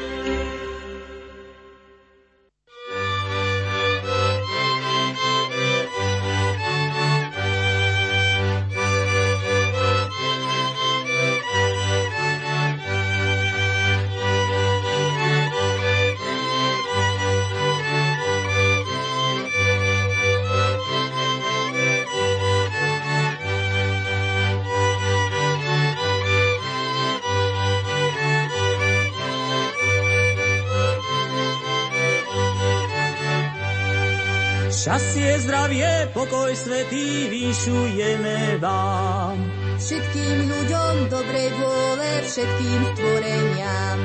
Pokoj svetý vyšujeme vám. Všetkým ľuďom dobrej vôle, všetkým stvoreniam.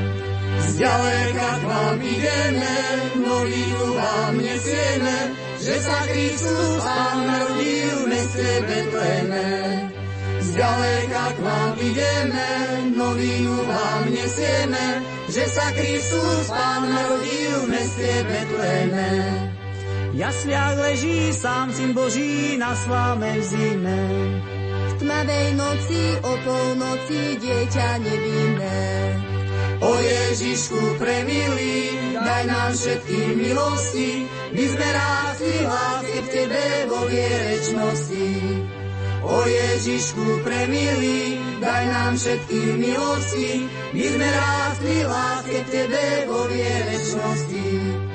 Zďaleka k vám ideme, novinu vám nesieme, že sa Kristus Pán narodil v meste Betleme. Zďaleka k vám ideme, novinu vám nesieme, že sa Kristus Pán narodil v meste Betleme jasliach leží sám syn Boží na slávnej zime. V tmavej noci o polnoci dieťa nevinné. O Ježišku premilý, daj nám všetkým milosti, my sme rásli láske v Tebe vo vierečnosti. O Ježišku premilý, daj nám všetkým milosti, my sme rásli láske v Tebe vo vierečnosti.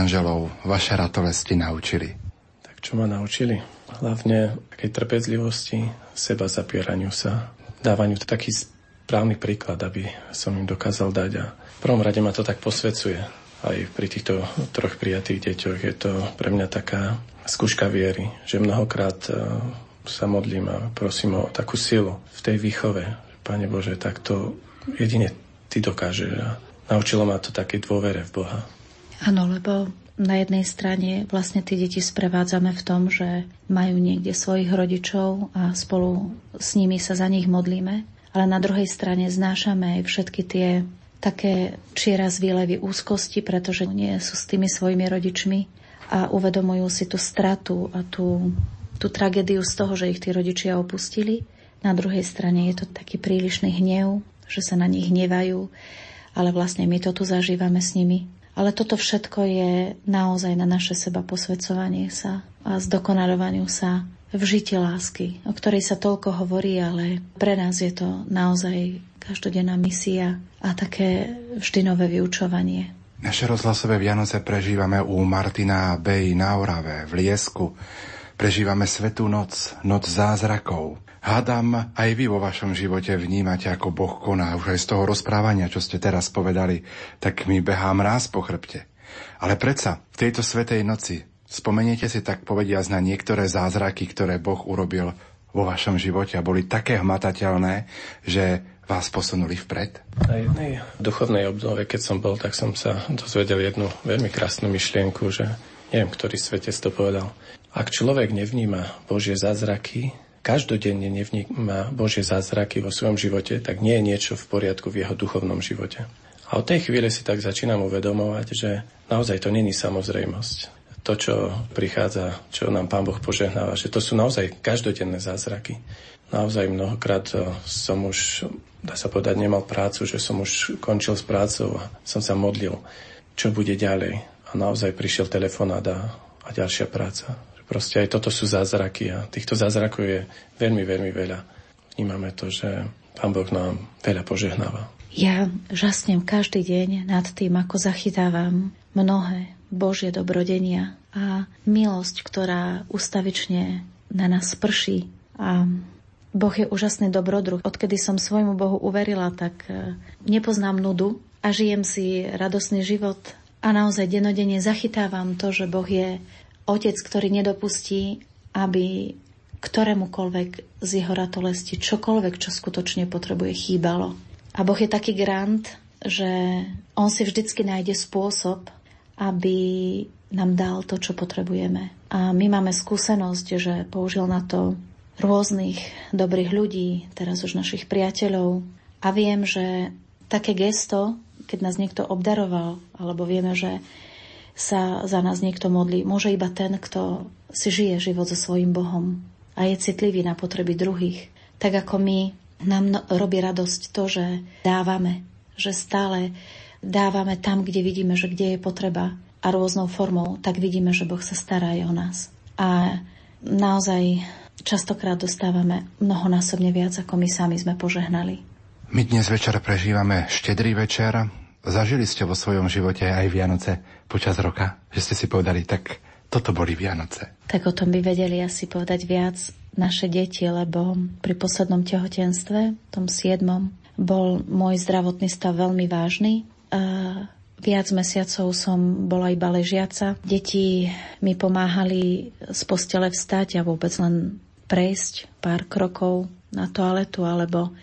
Manželov vaše ratolesti naučili? Tak čo ma naučili? Hlavne takej trpezlivosti, seba zapieraniu sa, dávaniu taký správny príklad, aby som im dokázal dať. A v prvom rade ma to tak posvecuje. Aj pri týchto troch prijatých deťoch je to pre mňa taká skúška viery, že mnohokrát e, sa modlím a prosím o takú silu v tej výchove. Pane Bože, tak to jedine Ty dokážeš. A naučilo ma to také dôvere v Boha. Áno, lebo na jednej strane vlastne tie deti sprevádzame v tom, že majú niekde svojich rodičov a spolu s nimi sa za nich modlíme, ale na druhej strane znášame aj všetky tie také čiera výlevy úzkosti, pretože nie sú s tými svojimi rodičmi a uvedomujú si tú stratu a tú, tú tragédiu z toho, že ich tí rodičia opustili. Na druhej strane je to taký prílišný hnev, že sa na nich hnevajú, ale vlastne my to tu zažívame s nimi. Ale toto všetko je naozaj na naše seba posvedcovanie sa a zdokonalovaniu sa v žite lásky, o ktorej sa toľko hovorí, ale pre nás je to naozaj každodenná misia a také vždy nové vyučovanie. Naše rozhlasové Vianoce prežívame u Martina Bej na Orave, v Liesku. Prežívame Svetú noc, noc zázrakov. Hádam, aj vy vo vašom živote vnímate, ako Boh koná. Už aj z toho rozprávania, čo ste teraz povedali, tak mi behá mráz po chrbte. Ale predsa, v tejto Svetej noci, spomeniete si tak povediať na niektoré zázraky, ktoré Boh urobil vo vašom živote a boli také hmatateľné, že vás posunuli vpred? Na jednej duchovnej obnove, keď som bol, tak som sa dozvedel jednu veľmi krásnu myšlienku, že neviem, ktorý svetec to povedal. Ak človek nevníma Božie zázraky, každodenne nevníma Božie zázraky vo svojom živote, tak nie je niečo v poriadku v jeho duchovnom živote. A od tej chvíle si tak začínam uvedomovať, že naozaj to není samozrejmosť. To, čo prichádza, čo nám Pán Boh požehnáva, že to sú naozaj každodenné zázraky. Naozaj mnohokrát eh, som už, dá sa povedať, nemal prácu, že som už končil s prácou a som sa modlil, čo bude ďalej. A naozaj prišiel telefonát a, a ďalšia práca. Proste aj toto sú zázraky a týchto zázrakov je veľmi, veľmi veľa. Vnímame to, že Pán Boh nám veľa požehnáva. Ja žasnem každý deň nad tým, ako zachytávam mnohé Božie dobrodenia a milosť, ktorá ustavične na nás prší. A Boh je úžasný dobrodruh. Odkedy som svojmu Bohu uverila, tak e, nepoznám nudu a žijem si radosný život a naozaj denodene zachytávam to, že Boh je otec, ktorý nedopustí, aby ktorémukoľvek z jeho ratolesti čokoľvek, čo skutočne potrebuje, chýbalo. A Boh je taký grant, že on si vždycky nájde spôsob, aby nám dal to, čo potrebujeme. A my máme skúsenosť, že použil na to rôznych dobrých ľudí, teraz už našich priateľov. A viem, že také gesto, keď nás niekto obdaroval, alebo vieme, že sa za nás niekto modlí, môže iba ten, kto si žije život so svojím Bohom a je citlivý na potreby druhých. Tak ako my nám no, robí radosť to, že dávame, že stále dávame tam, kde vidíme, že kde je potreba a rôznou formou, tak vidíme, že Boh sa stará aj o nás. A naozaj častokrát dostávame mnohonásobne viac, ako my sami sme požehnali. My dnes večer prežívame štedrý večer. Zažili ste vo svojom živote aj Vianoce počas roka? Že ste si povedali, tak toto boli Vianoce. Tak o tom by vedeli asi povedať viac naše deti, lebo pri poslednom tehotenstve, tom siedmom, bol môj zdravotný stav veľmi vážny. A viac mesiacov som bola iba ležiaca. Deti mi pomáhali z postele vstať a vôbec len prejsť pár krokov na toaletu, alebo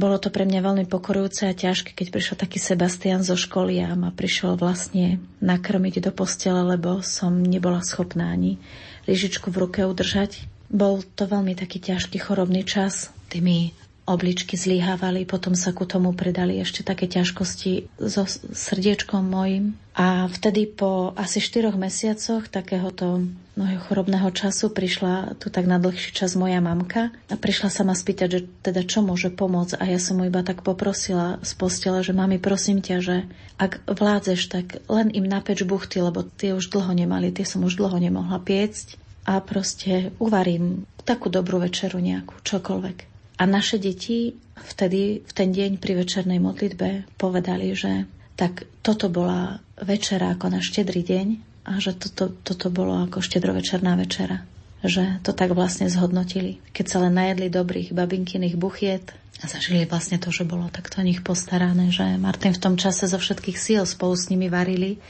bolo to pre mňa veľmi pokorujúce a ťažké, keď prišiel taký Sebastian zo školy a ma prišiel vlastne nakrmiť do postele, lebo som nebola schopná ani lyžičku v ruke udržať. Bol to veľmi taký ťažký chorobný čas. Tými obličky zlíhávali, potom sa ku tomu pridali ešte také ťažkosti so srdiečkom mojim. A vtedy po asi 4 mesiacoch takéhoto mnohého chorobného času prišla tu tak na dlhší čas moja mamka a prišla sa ma spýtať, že teda čo môže pomôcť a ja som mu iba tak poprosila z postele, že mami prosím ťa, že ak vládzeš, tak len im napeč buchty, lebo tie už dlho nemali, tie som už dlho nemohla piecť a proste uvarím takú dobrú večeru nejakú, čokoľvek. A naše deti vtedy, v ten deň pri večernej modlitbe povedali, že tak toto bola večera ako na štedrý deň a že toto, toto bolo ako štedrovečerná večera. Že to tak vlastne zhodnotili. Keď sa len najedli dobrých babinkyných buchiet a zažili vlastne to, že bolo takto o nich postarané, že Martin v tom čase zo všetkých síl spolu s nimi varili.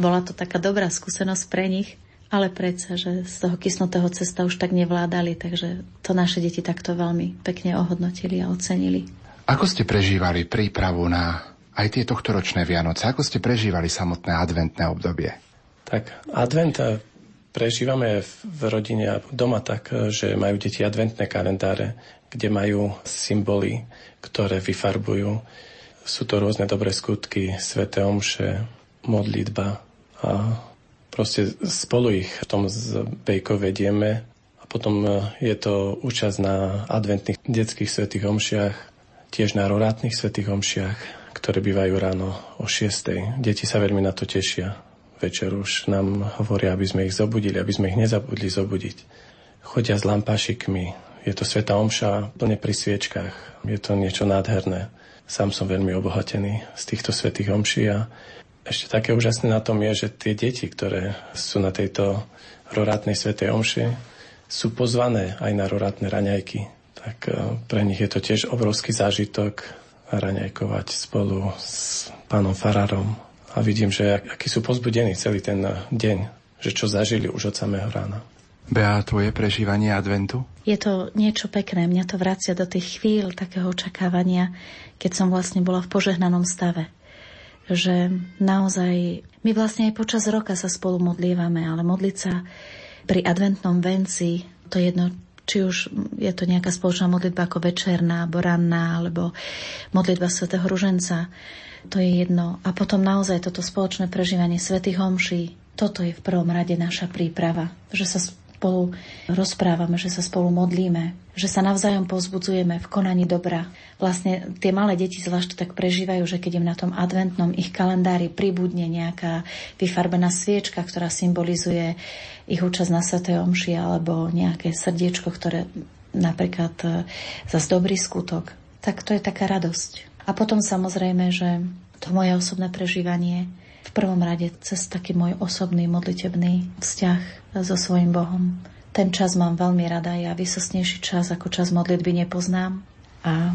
Bola to taká dobrá skúsenosť pre nich ale predsa, že z toho kysnutého cesta už tak nevládali, takže to naše deti takto veľmi pekne ohodnotili a ocenili. Ako ste prežívali prípravu na aj tie tohtoročné Vianoce? Ako ste prežívali samotné adventné obdobie? Tak advent eh, prežívame v rodine a doma tak, eh, že majú deti adventné kalendáre, kde majú symboly, ktoré vyfarbujú. Sú to rôzne dobré skutky, sveté omše, modlitba a Proste spolu ich v tom zbejko vedieme a potom e, je to účasť na adventných detských svetých omšiach, tiež na rorátnych svetých omšiach, ktoré bývajú ráno o 6. Deti sa veľmi na to tešia. Večer už nám hovoria, aby sme ich zobudili, aby sme ich nezabudli zobudiť. Chodia s lampášikmi, je to sveta omša plne pri sviečkách. Je to niečo nádherné. Sám som veľmi obohatený z týchto svetých omší a ešte také úžasné na tom je, že tie deti, ktoré sú na tejto rorátnej svetej omši, sú pozvané aj na rorátne raňajky. Tak e, pre nich je to tiež obrovský zážitok raňajkovať spolu s pánom Farárom. A vidím, že akí sú pozbudení celý ten deň, že čo zažili už od samého rána. Bea, tvoje prežívanie adventu? Je to niečo pekné. Mňa to vracia do tých chvíľ takého očakávania, keď som vlastne bola v požehnanom stave že naozaj my vlastne aj počas roka sa spolu modlívame, ale modliť sa pri adventnom venci, to jedno, či už je to nejaká spoločná modlitba ako večerná, alebo ranná, alebo modlitba svätého Ruženca, to je jedno. A potom naozaj toto spoločné prežívanie svätých homší, toto je v prvom rade naša príprava, že sa spolu rozprávame, že sa spolu modlíme, že sa navzájom pozbudzujeme v konaní dobra. Vlastne tie malé deti zvlášť tak prežívajú, že keď im na tom adventnom ich kalendári pribudne nejaká vyfarbená sviečka, ktorá symbolizuje ich účasť na Svetej Omši alebo nejaké srdiečko, ktoré napríklad e, za dobrý skutok, tak to je taká radosť. A potom samozrejme, že to moje osobné prežívanie v prvom rade cez taký môj osobný modlitebný vzťah so svojím Bohom. Ten čas mám veľmi rada, ja vysosnejší čas ako čas modlitby nepoznám. A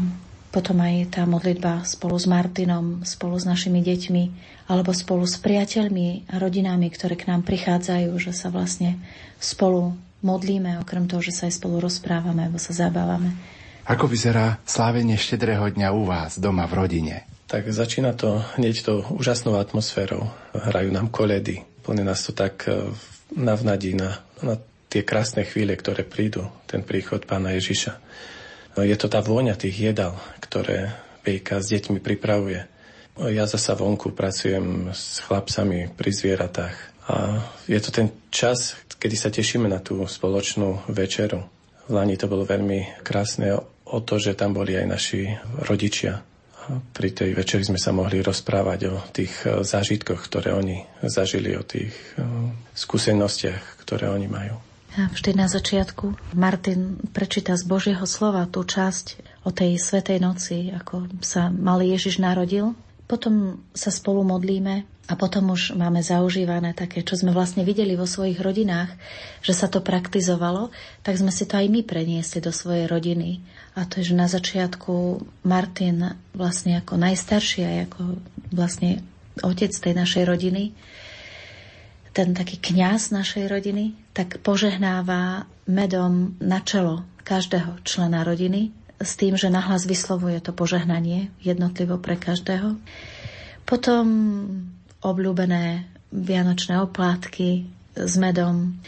potom aj tá modlitba spolu s Martinom, spolu s našimi deťmi, alebo spolu s priateľmi a rodinami, ktoré k nám prichádzajú, že sa vlastne spolu modlíme, okrem toho, že sa aj spolu rozprávame alebo sa zabávame. Ako vyzerá slávenie štedrého dňa u vás doma v rodine? tak začína to hneď to úžasnou atmosférou. Hrajú nám koledy, plne nás to tak e, navnadí na, na tie krásne chvíle, ktoré prídu, ten príchod pána Ježiša. No, je to tá vôňa tých jedal, ktoré Pejka s deťmi pripravuje. Ja zasa vonku pracujem s chlapcami pri zvieratách a je to ten čas, kedy sa tešíme na tú spoločnú večeru. V Lani to bolo veľmi krásne o to, že tam boli aj naši rodičia. Pri tej večeri sme sa mohli rozprávať o tých e, zážitkoch, ktoré oni zažili, o tých e, skúsenostiach, ktoré oni majú. A vždy na začiatku Martin prečíta z Božieho slova tú časť o tej svetej noci, ako sa malý Ježiš narodil. Potom sa spolu modlíme a potom už máme zaužívané také, čo sme vlastne videli vo svojich rodinách, že sa to praktizovalo, tak sme si to aj my preniesli do svojej rodiny. A to je, že na začiatku Martin vlastne ako najstarší a ako vlastne otec tej našej rodiny ten taký kňaz našej rodiny, tak požehnáva medom na čelo každého člena rodiny s tým, že nahlas vyslovuje to požehnanie jednotlivo pre každého. Potom obľúbené vianočné oplátky s medom,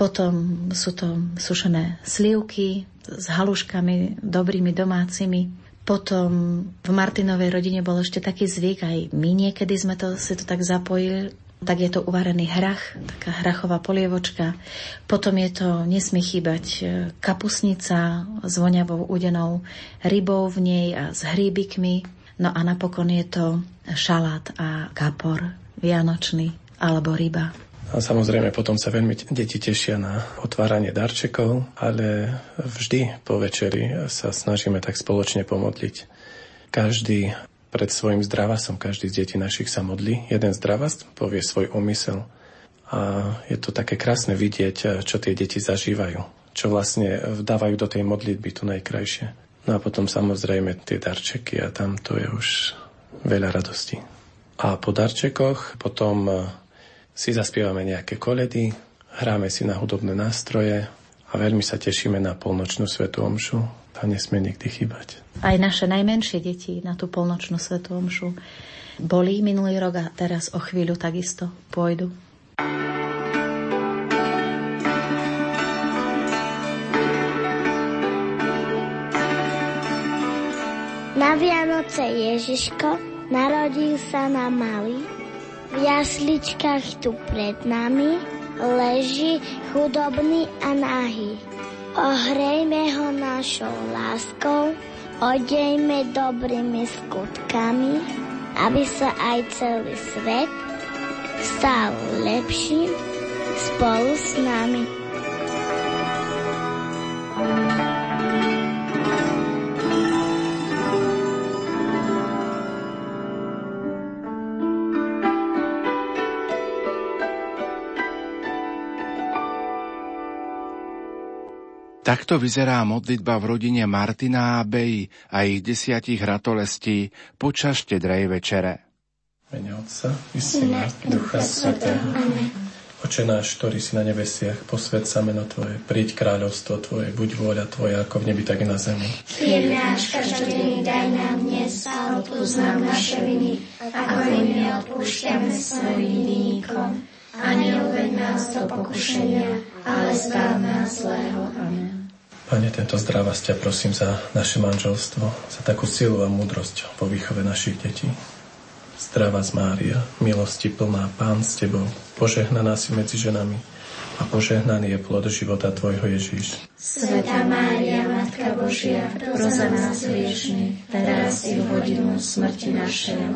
potom sú to sušené slivky s haluškami dobrými domácimi, potom v Martinovej rodine bol ešte taký zvyk, aj my niekedy sme to, si to tak zapojili, tak je to uvarený hrach, taká hrachová polievočka. Potom je to, nesmie chýbať e, kapusnica s voňavou udenou rybou v nej a s hríbikmi. No a napokon je to šalát a kapor vianočný alebo ryba. A samozrejme potom sa veľmi deti tešia na otváranie darčekov, ale vždy po večeri sa snažíme tak spoločne pomodliť. Každý pred svojim zdravasom každý z detí našich sa modlí. Jeden zdravast povie svoj úmysel. A je to také krásne vidieť, čo tie deti zažívajú. Čo vlastne vdávajú do tej modlitby tu najkrajšie. No a potom samozrejme tie darčeky a tam to je už veľa radostí. A po darčekoch potom si zaspievame nejaké koledy, hráme si na hudobné nástroje a veľmi sa tešíme na polnočnú svetú omšu, tá nesmie nikdy chýbať. Aj naše najmenšie deti na tú polnočnú svetú omšu boli minulý rok a teraz o chvíľu takisto pôjdu. Na Vianoce Ježiško narodil sa na malý. V jasličkách tu pred nami leží chudobný a nahý. Ohrejme ho našou láskou, odejme dobrými skutkami, aby sa aj celý svet stal lepším spolu s nami. Takto vyzerá modlitba v rodine Martina a Bej a ich desiatich ratolestí počas štedrej večere. Mene Otca i Syna, Ducha Svetého. Oče náš, ktorý si na nebesiach, posved sa meno Tvoje, príď kráľovstvo Tvoje, buď vôľa Tvoja, ako v nebi, tak i na zemi. Chlieb náš každodenný daj nám dnes a odpúsť nám naše viny, ako i my odpúšťame svojim vinníkom. A neuved nás do pokušenia, ale zbav nás zlého. Amen. Pane, tento zdravá ťa prosím za naše manželstvo, za takú silu a múdrosť vo výchove našich detí. Zdravá z Mária, milosti plná, Pán s Tebou, požehnaná si medzi ženami a požehnaný je plod života Tvojho Ježíš. Sveta Mária, Matka Božia, pros za nás hriešných, teraz i v hodinu smrti našej.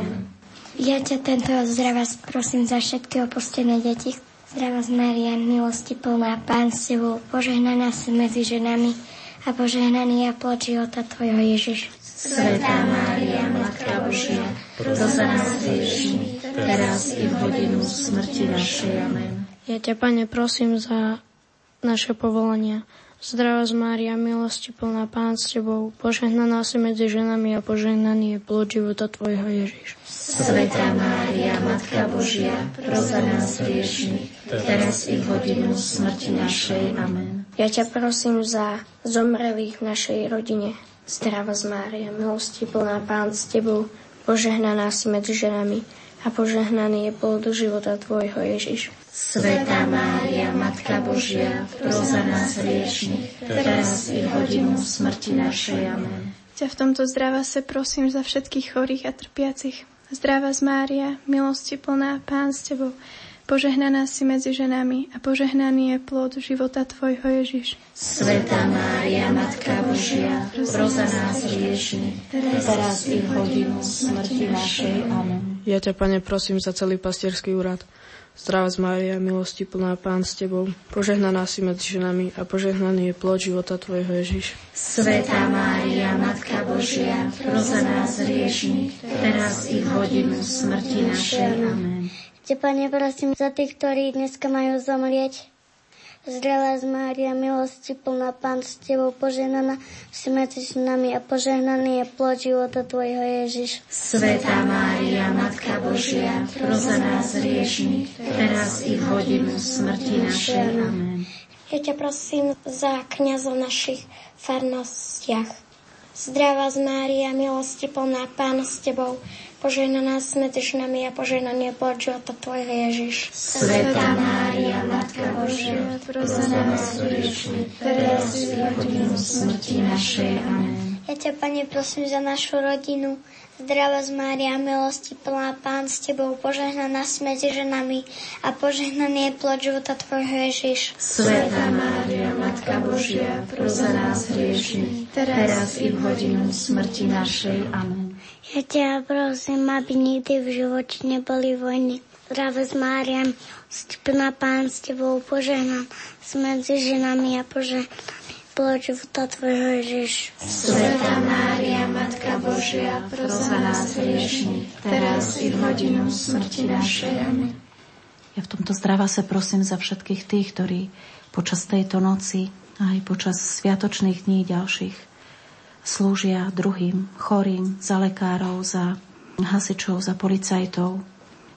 Ja ťa tento zdravá prosím za všetky opustené deti, Zdravá z Maria, milosti plná, Pán s Tebou, požehnaná si medzi ženami a požehnaný je plod života Tvojho Ježiš. Svetá Mária, Matka Božia, pros za nás hriešných, teraz i v hodinu smrti našej. Amen. Ja ťa, Pane, prosím za naše povolania. Zdravá z Mária, milosti plná Pán s Tebou, požehnaná si medzi ženami a požehnaný je plod života Tvojho Ježiš. Svetá Mária, Matka Božia, pros za nás hriešných, teraz i v hodinu smrti našej. Amen. Ja ťa prosím za zomrelých v našej rodine. Zdravá z Mária, milosti plná Pán s Tebou, požehnaná si medzi ženami a požehnaný je plod života Tvojho Ježiš. Svetá Mária, Matka Božia, pros za nás hriešných, teraz i v hodinu smrti našej. Amen. Ťa v tomto zdrava sa prosím za všetkých chorých a trpiacich, Zdravá z Mária, milosti plná, Pán s Tebou, Požehnaná si medzi ženami a požehnaný je plod života Tvojho Ježiš. Sveta Mária, Matka Božia, proza nás hriešni, teraz i v hodinu smrti našej. Amen. Ja ťa, Pane, prosím za celý pastierský úrad. Zdravá z Mária, milosti plná Pán s Tebou, požehnaná si medzi ženami a požehnaný je plod života Tvojho Ježiš. Sveta Mária, Matka Božia, proza nás hriešni, teraz i v hodinu smrti našej. Amen. Te, Pane, prosím za tých, ktorí dneska majú zomrieť. Zdravá z Mária, milosti plná Pán s Tebou, požehnaná si medzi nami a požehnaný je plod života Tvojho Ježiš. Svetá Mária, Matka Božia, proza nás hriešných, teraz i v hodinu smrti našej. Amen. Ja ťa prosím za kniazov našich farnostiach. Zdravá z Mária, milosti plná Pán s Tebou, požehnaná si medzi ženami a požehnaný je plod života Tvojho Ježiš. Sveta Mária, Matka Božia, proza nás hriešných, teraz i hodinu smrti našej. Amen. Ja ťa, Pane, prosím za našu rodinu, Zdravá z Mária, milosti plná Pán s Tebou, požehnaná si medzi ženami a požehnaný je plod života Tvojho Ježiš. Sveta Mária, Matka Božia, proza nás hriešných, teraz i v hodinu smrti našej. Amen. Ja ťa prosím, aby nikdy v živote neboli vojny. Zdravá z Mária, milosti plná Pán s Tebou, požehnaná si medzi ženami a požehnaný plod života Tvojho Ježiš. Sveta Mária, Matka Božia, proza nás hriešných, teraz i v hodinu smrti našej. Amen. Ja v tomto zdravase prosím za všetkých tých, ktorí počas tejto noci aj počas sviatočných dní ďalších slúžia druhým, chorým, za lekárov, za hasičov, za policajtov,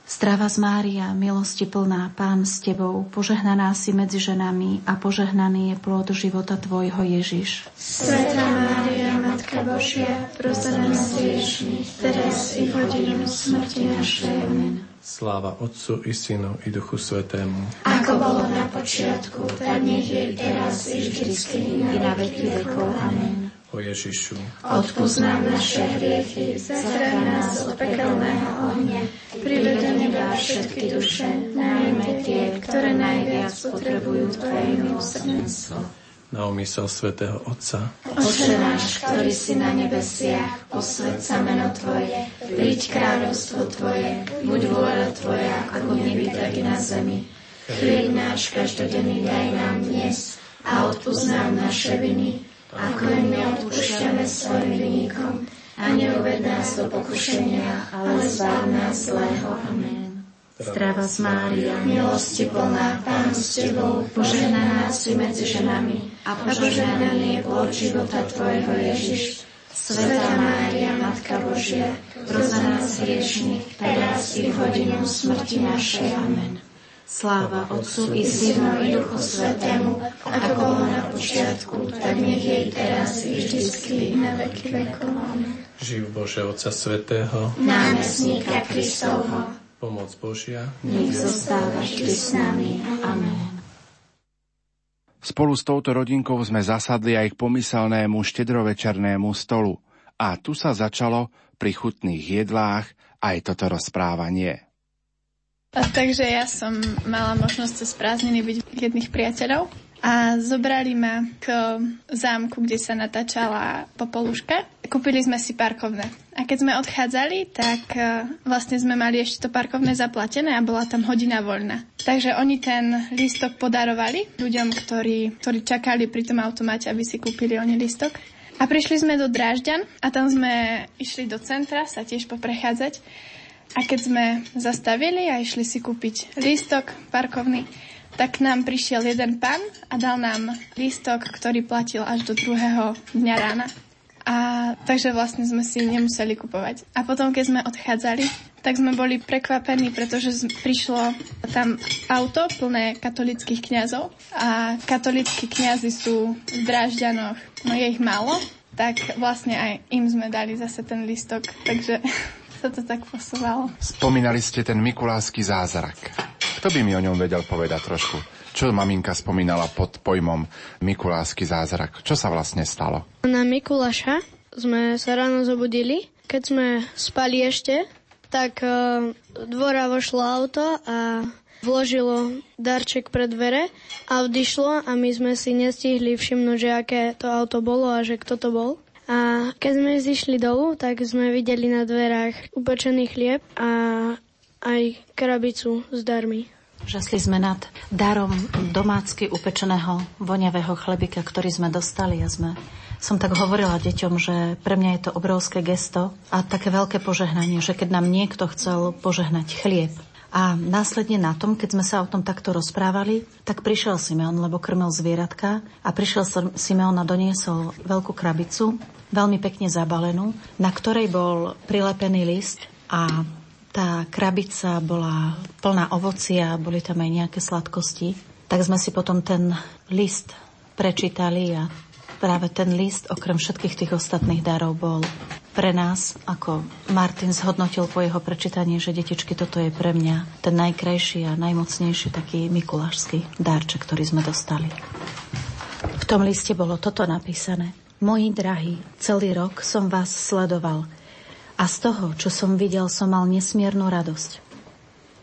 Strava z Mária, milosti plná, Pán s Tebou, požehnaná si medzi ženami a požehnaný je plod života Tvojho Ježiš. Svetá Mária, Matka Božia, prosa nás hriešných, teraz i hodinu smrti našej. Amen. Sláva Otcu i Synu i Duchu Svetému. Ako bolo na počiatku, tak nech je teraz i vždycky i na veky vekov. Amen. O Ježišu, odpúsť nám naše hriechy, zachráň nás od pekelného ohňa, prived do neba všetky duše, najmä tie, ktoré najviac potrebujú Tvoje milosrdenstvo. Na umysel svätého Otca. Oče náš, ktorý si na nebesiach, posved sa meno Tvoje, príď kráľovstvo Tvoje, buď vôľa Tvoja, ako v nebi, tak i na zemi. Chlieb náš každodenný daj nám dnes a odpúsť nám naše viny, ako im my odpúšťame svojim vinníkom. A neuved nás do pokušenia, ale zbav nás zlého. Amen. Zdravá z Mária, milosti plná, Pán s Tebou, požehnaná si medzi ženami a požehnaný je plod života Tvojho Ježiš. Sveta Mária, Matka Božia, proza nás hriešných, teraz i v hodinu smrti našej. Amen. Sláva Otcu i Synu i Duchu Svetému, ako bolo na počiatku, tak nech jej teraz i vždycky na veky vekov. Amen. Živ Bože Otca Svetého, námestníka Kristovho, pomoc Božia, nech zostáva vždy s nami. Amen. Spolu s touto rodinkou sme zasadli aj k pomyselnému štedrovečernému stolu. A tu sa začalo pri chutných jedlách aj toto rozprávanie. A takže ja som mala možnosť cez prázdniny byť jedných priateľov a zobrali ma k zámku, kde sa natáčala Popoluška. Kúpili sme si parkovné. A keď sme odchádzali, tak e, vlastne sme mali ešte to parkovné zaplatené a bola tam hodina voľná. Takže oni ten lístok podarovali ľuďom, ktorí, ktorí čakali pri tom automáte, aby si kúpili oni lístok. A prišli sme do Drážďan a tam sme išli do centra sa tiež poprechádzať. A keď sme zastavili a išli si kúpiť lístok parkovný, tak nám prišiel jeden pán a dal nám lístok, ktorý platil až do druhého dňa rána. A takže vlastne sme si nemuseli kupovať. A potom, keď sme odchádzali, tak sme boli prekvapení, pretože prišlo tam auto plné katolických kňazov a katolickí kňazi sú v Drážďanoch, no je ich málo, tak vlastne aj im sme dali zase ten listok, takže sa to tak posúvalo. Spomínali ste ten Mikulásky zázrak. Kto by mi o ňom vedel povedať trošku? Čo maminka spomínala pod pojmom Mikulásky zázrak? Čo sa vlastne stalo? Na Mikuláša sme sa ráno zobudili. Keď sme spali ešte, tak uh, dvora vošlo auto a vložilo darček pred dvere a odišlo a my sme si nestihli všimnúť, že aké to auto bolo a že kto to bol. A keď sme zišli dolu, tak sme videli na dverách upečený chlieb a aj krabicu s darmi. Žasli sme nad darom domácky upečeného voňavého chlebika, ktorý sme dostali a sme som tak hovorila deťom, že pre mňa je to obrovské gesto a také veľké požehnanie, že keď nám niekto chcel požehnať chlieb, a následne na tom, keď sme sa o tom takto rozprávali, tak prišiel Simeon, lebo krmil zvieratka a prišiel Simeon a doniesol veľkú krabicu, veľmi pekne zabalenú, na ktorej bol prilepený list a tá krabica bola plná ovocia, boli tam aj nejaké sladkosti. Tak sme si potom ten list prečítali a práve ten list, okrem všetkých tých ostatných darov, bol pre nás, ako Martin zhodnotil po jeho prečítaní, že detičky, toto je pre mňa ten najkrajší a najmocnejší taký mikulášsky darček, ktorý sme dostali. V tom liste bolo toto napísané. Moji drahí, celý rok som vás sledoval a z toho, čo som videl, som mal nesmiernu radosť.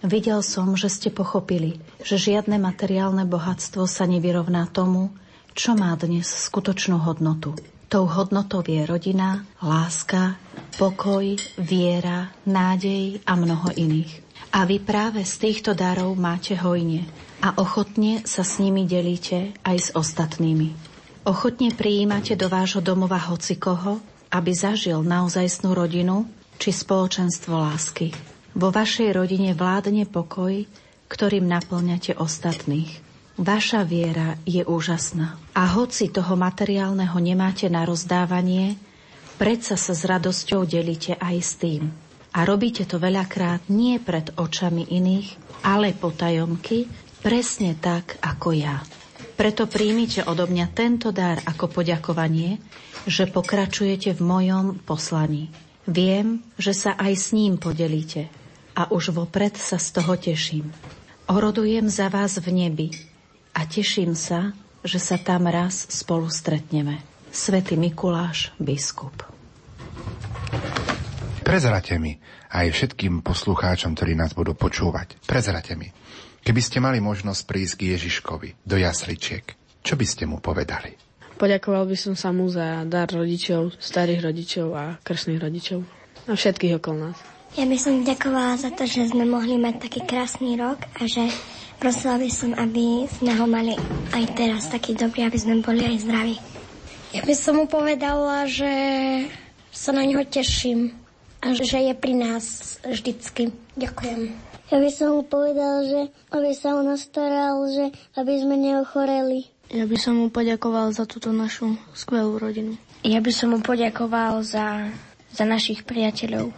Videl som, že ste pochopili, že žiadne materiálne bohatstvo sa nevyrovná tomu, čo má dnes skutočnú hodnotu. Tou hodnotou je rodina, láska, pokoj, viera, nádej a mnoho iných. A vy práve z týchto darov máte hojne a ochotne sa s nimi delíte aj s ostatnými. Ochotne prijímate do vášho domova hocikoho, aby zažil naozajstnú rodinu či spoločenstvo lásky. Vo vašej rodine vládne pokoj, ktorým naplňate ostatných. Vaša viera je úžasná. A hoci toho materiálneho nemáte na rozdávanie, predsa sa s radosťou delíte aj s tým. A robíte to veľakrát nie pred očami iných, ale potajomky, presne tak ako ja. Preto príjmite odo mňa tento dar ako poďakovanie, že pokračujete v mojom poslaní. Viem, že sa aj s ním podelíte a už vopred sa z toho teším. Orodujem za vás v nebi, a teším sa, že sa tam raz spolu stretneme. Svetý Mikuláš, biskup. Prezrate mi aj všetkým poslucháčom, ktorí nás budú počúvať. Prezrate mi, keby ste mali možnosť prísť k Ježiškovi do jasličiek, čo by ste mu povedali? Poďakoval by som sa mu za dar rodičov, starých rodičov a krstných rodičov a všetkých okolo nás. Ja by som ďakovala za to, že sme mohli mať taký krásny rok a že Prosila by som, aby sme ho mali aj teraz taký dobrý, aby sme boli aj zdraví. Ja by som mu povedala, že sa na neho teším a že je pri nás vždycky. Ďakujem. Ja by som mu povedal, že aby sa o nás staral, že aby sme neochoreli. Ja by som mu poďakoval za túto našu skvelú rodinu. Ja by som mu poďakoval za, za našich priateľov.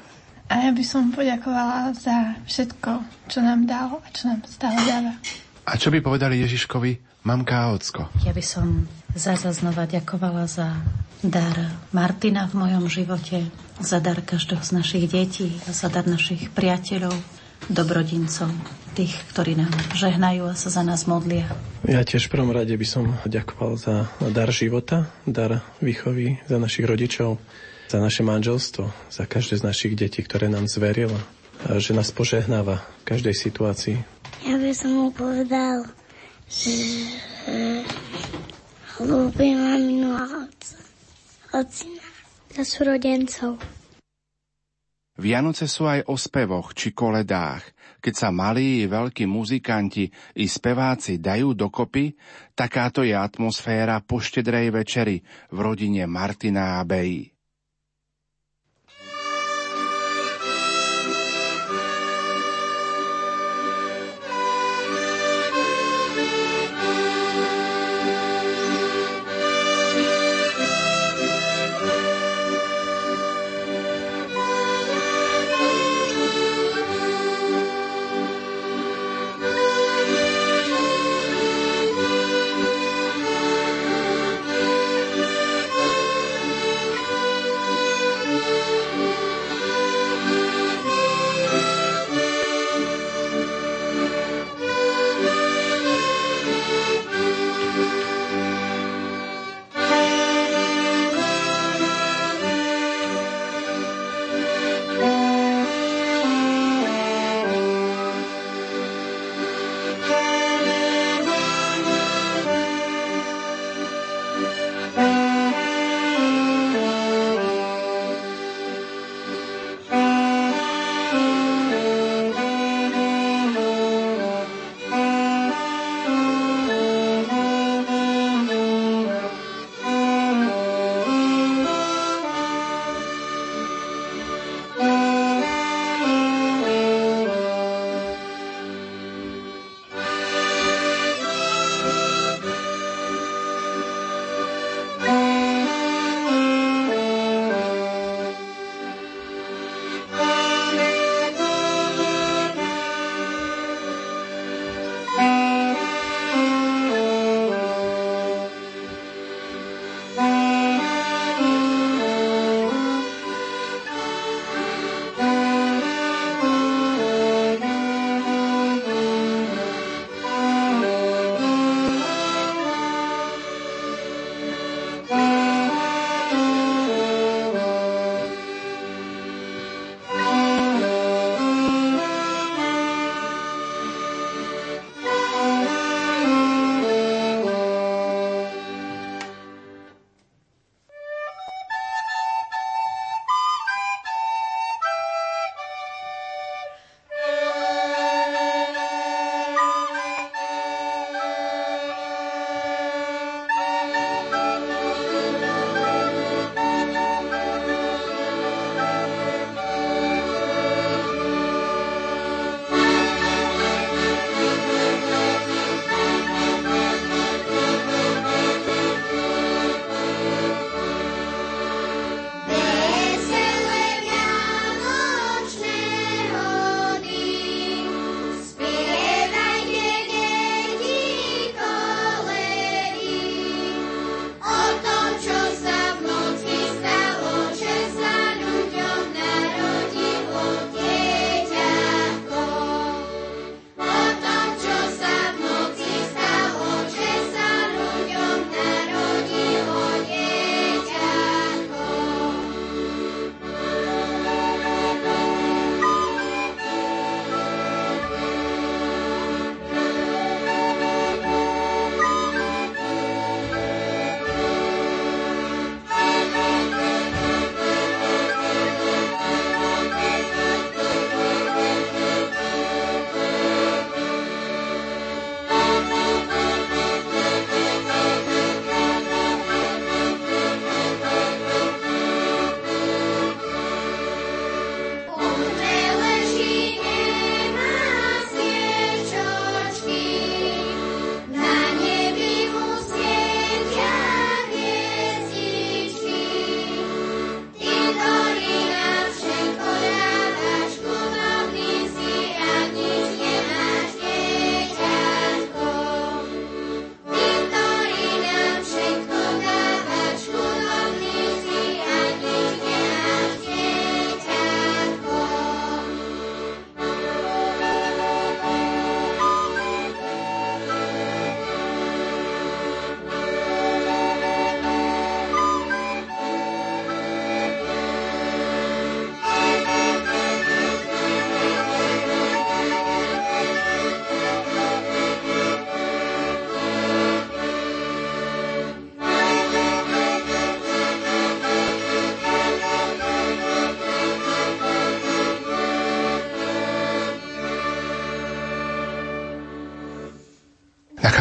A ja by som poďakovala za všetko, čo nám dal a čo nám stále dáva. A čo by povedali Ježiškovi mamka a ocko? Ja by som zasa znova ďakovala za dar Martina v mojom živote, za dar každého z našich detí, za dar našich priateľov, dobrodincov, tých, ktorí nám žehnajú a sa za nás modlia. Ja tiež v prvom rade by som ďakoval za dar života, dar výchovy, za našich rodičov, za naše manželstvo, za každé z našich detí, ktoré nám zverila, a že nás požehnáva v každej situácii. Ja by som mu povedal, že ľúbim maminu a otca, ocina a súrodencov. Vianoce sú aj o spevoch či koledách. Keď sa malí i veľkí muzikanti i speváci dajú dokopy, takáto je atmosféra po štedrej večeri v rodine Martina a Beji.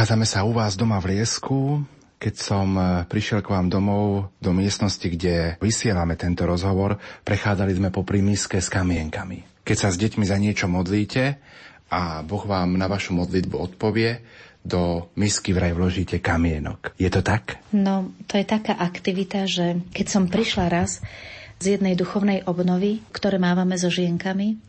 Nachádzame sa u vás doma v Liesku. Keď som e, prišiel k vám domov do miestnosti, kde vysielame tento rozhovor, prechádzali sme popri miske s kamienkami. Keď sa s deťmi za niečo modlíte a Boh vám na vašu modlitbu odpovie, do misky vraj vložíte kamienok. Je to tak? No, to je taká aktivita, že keď som prišla raz z jednej duchovnej obnovy, ktoré mávame so žienkami,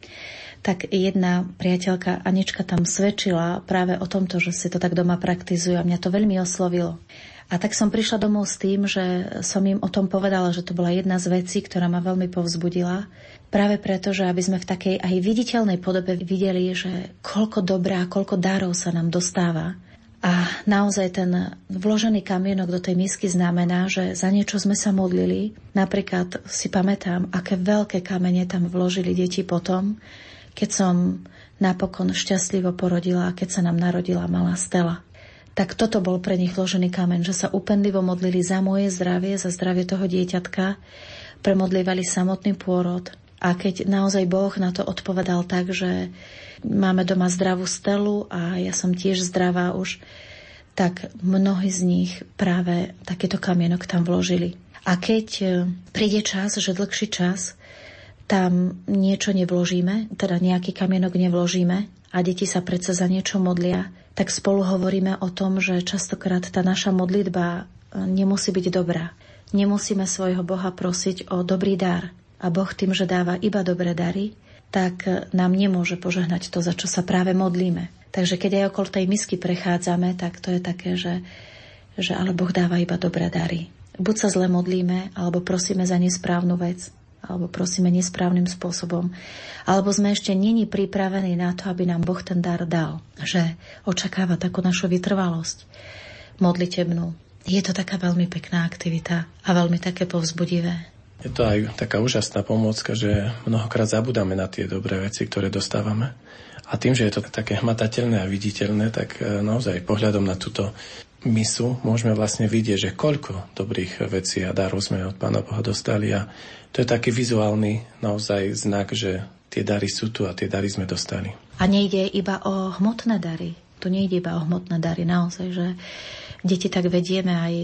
tak jedna priateľka Anička tam svedčila práve o tomto, že si to tak doma praktizujú a mňa to veľmi oslovilo. A tak som prišla domov s tým, že som im o tom povedala, že to bola jedna z vecí, ktorá ma veľmi povzbudila. Práve preto, že aby sme v takej aj viditeľnej podobe videli, že koľko dobrá, koľko darov sa nám dostáva a naozaj ten vložený kamienok do tej misky znamená, že za niečo sme sa modlili. Napríklad si pamätám, aké veľké kamene tam vložili deti potom, keď som napokon šťastlivo porodila a keď sa nám narodila malá Stela. Tak toto bol pre nich vložený kameň, že sa upenlivo modlili za moje zdravie, za zdravie toho dieťatka, premodlívali samotný pôrod. A keď naozaj Boh na to odpovedal tak, že máme doma zdravú stelu a ja som tiež zdravá už, tak mnohí z nich práve takýto kamienok tam vložili. A keď e, príde čas, že dlhší čas, tam niečo nevložíme, teda nejaký kamienok nevložíme a deti sa predsa za niečo modlia, tak spolu hovoríme o tom, že častokrát tá naša modlitba e, nemusí byť dobrá. Nemusíme svojho Boha prosiť o dobrý dar. A Boh tým, že dáva iba dobré dary, tak nám nemôže požehnať to, za čo sa práve modlíme. Takže keď aj okolo tej misky prechádzame, tak to je také, že, že ale Boh dáva iba dobré dary. Buď sa zle modlíme, alebo prosíme za nesprávnu vec, alebo prosíme nesprávnym spôsobom, alebo sme ešte není pripravení na to, aby nám Boh ten dar dal, že očakáva takú našu vytrvalosť modlitebnú. Je to taká veľmi pekná aktivita a veľmi také povzbudivé. Je to aj taká úžasná pomôcka, že mnohokrát zabudáme na tie dobré veci, ktoré dostávame. A tým, že je to také hmatateľné a viditeľné, tak e, naozaj pohľadom na túto misu môžeme vlastne vidieť, že koľko dobrých vecí a darov sme od Pána Boha dostali a to je taký vizuálny naozaj znak, že tie dary sú tu a tie dary sme dostali. A nejde iba o hmotné dary. Tu nejde iba o hmotné dary, naozaj, že deti tak vedieme aj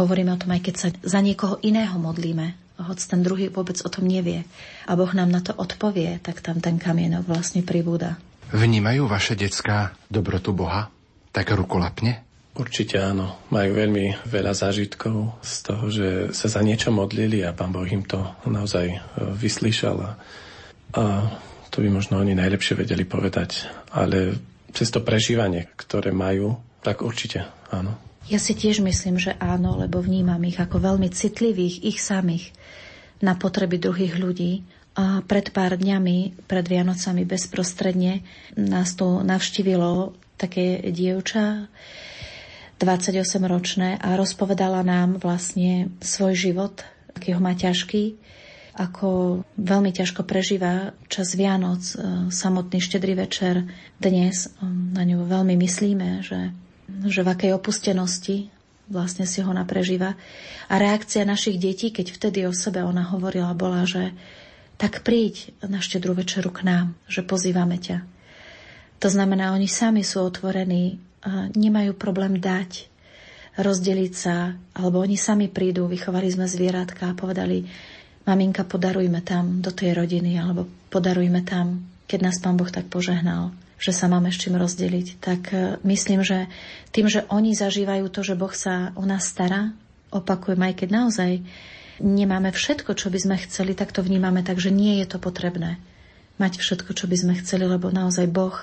hovoríme o tom aj keď sa za niekoho iného modlíme, hoď ten druhý vôbec o tom nevie a Boh nám na to odpovie, tak tam ten kamienok vlastne pribúda. Vnímajú vaše decka dobrotu Boha? Tak rukolapne? Určite áno. Majú veľmi veľa zážitkov z toho, že sa za niečo modlili a pán Boh im to naozaj e, vyslyšal. A, a to by možno oni najlepšie vedeli povedať. Ale cez to prežívanie, ktoré majú, tak určite áno. Ja si tiež myslím, že áno, lebo vnímam ich ako veľmi citlivých, ich samých, na potreby druhých ľudí. A pred pár dňami, pred Vianocami bezprostredne, nás tu navštívilo také dievča, 28-ročné a rozpovedala nám vlastne svoj život, aký ho má ťažký, ako veľmi ťažko prežíva čas Vianoc, e, samotný štedrý večer. Dnes e, na ňu veľmi myslíme, že že v akej opustenosti vlastne si ho naprežíva. A reakcia našich detí, keď vtedy o sebe ona hovorila, bola, že tak príď na štedrú večeru k nám, že pozývame ťa. To znamená, oni sami sú otvorení, nemajú problém dať, rozdeliť sa, alebo oni sami prídu, vychovali sme zvieratka a povedali, maminka, podarujme tam do tej rodiny, alebo podarujme tam, keď nás pán Boh tak požehnal že sa máme s čím rozdeliť, tak e, myslím, že tým, že oni zažívajú to, že Boh sa o nás stará, opakujem, aj keď naozaj nemáme všetko, čo by sme chceli, tak to vnímame tak, že nie je to potrebné mať všetko, čo by sme chceli, lebo naozaj Boh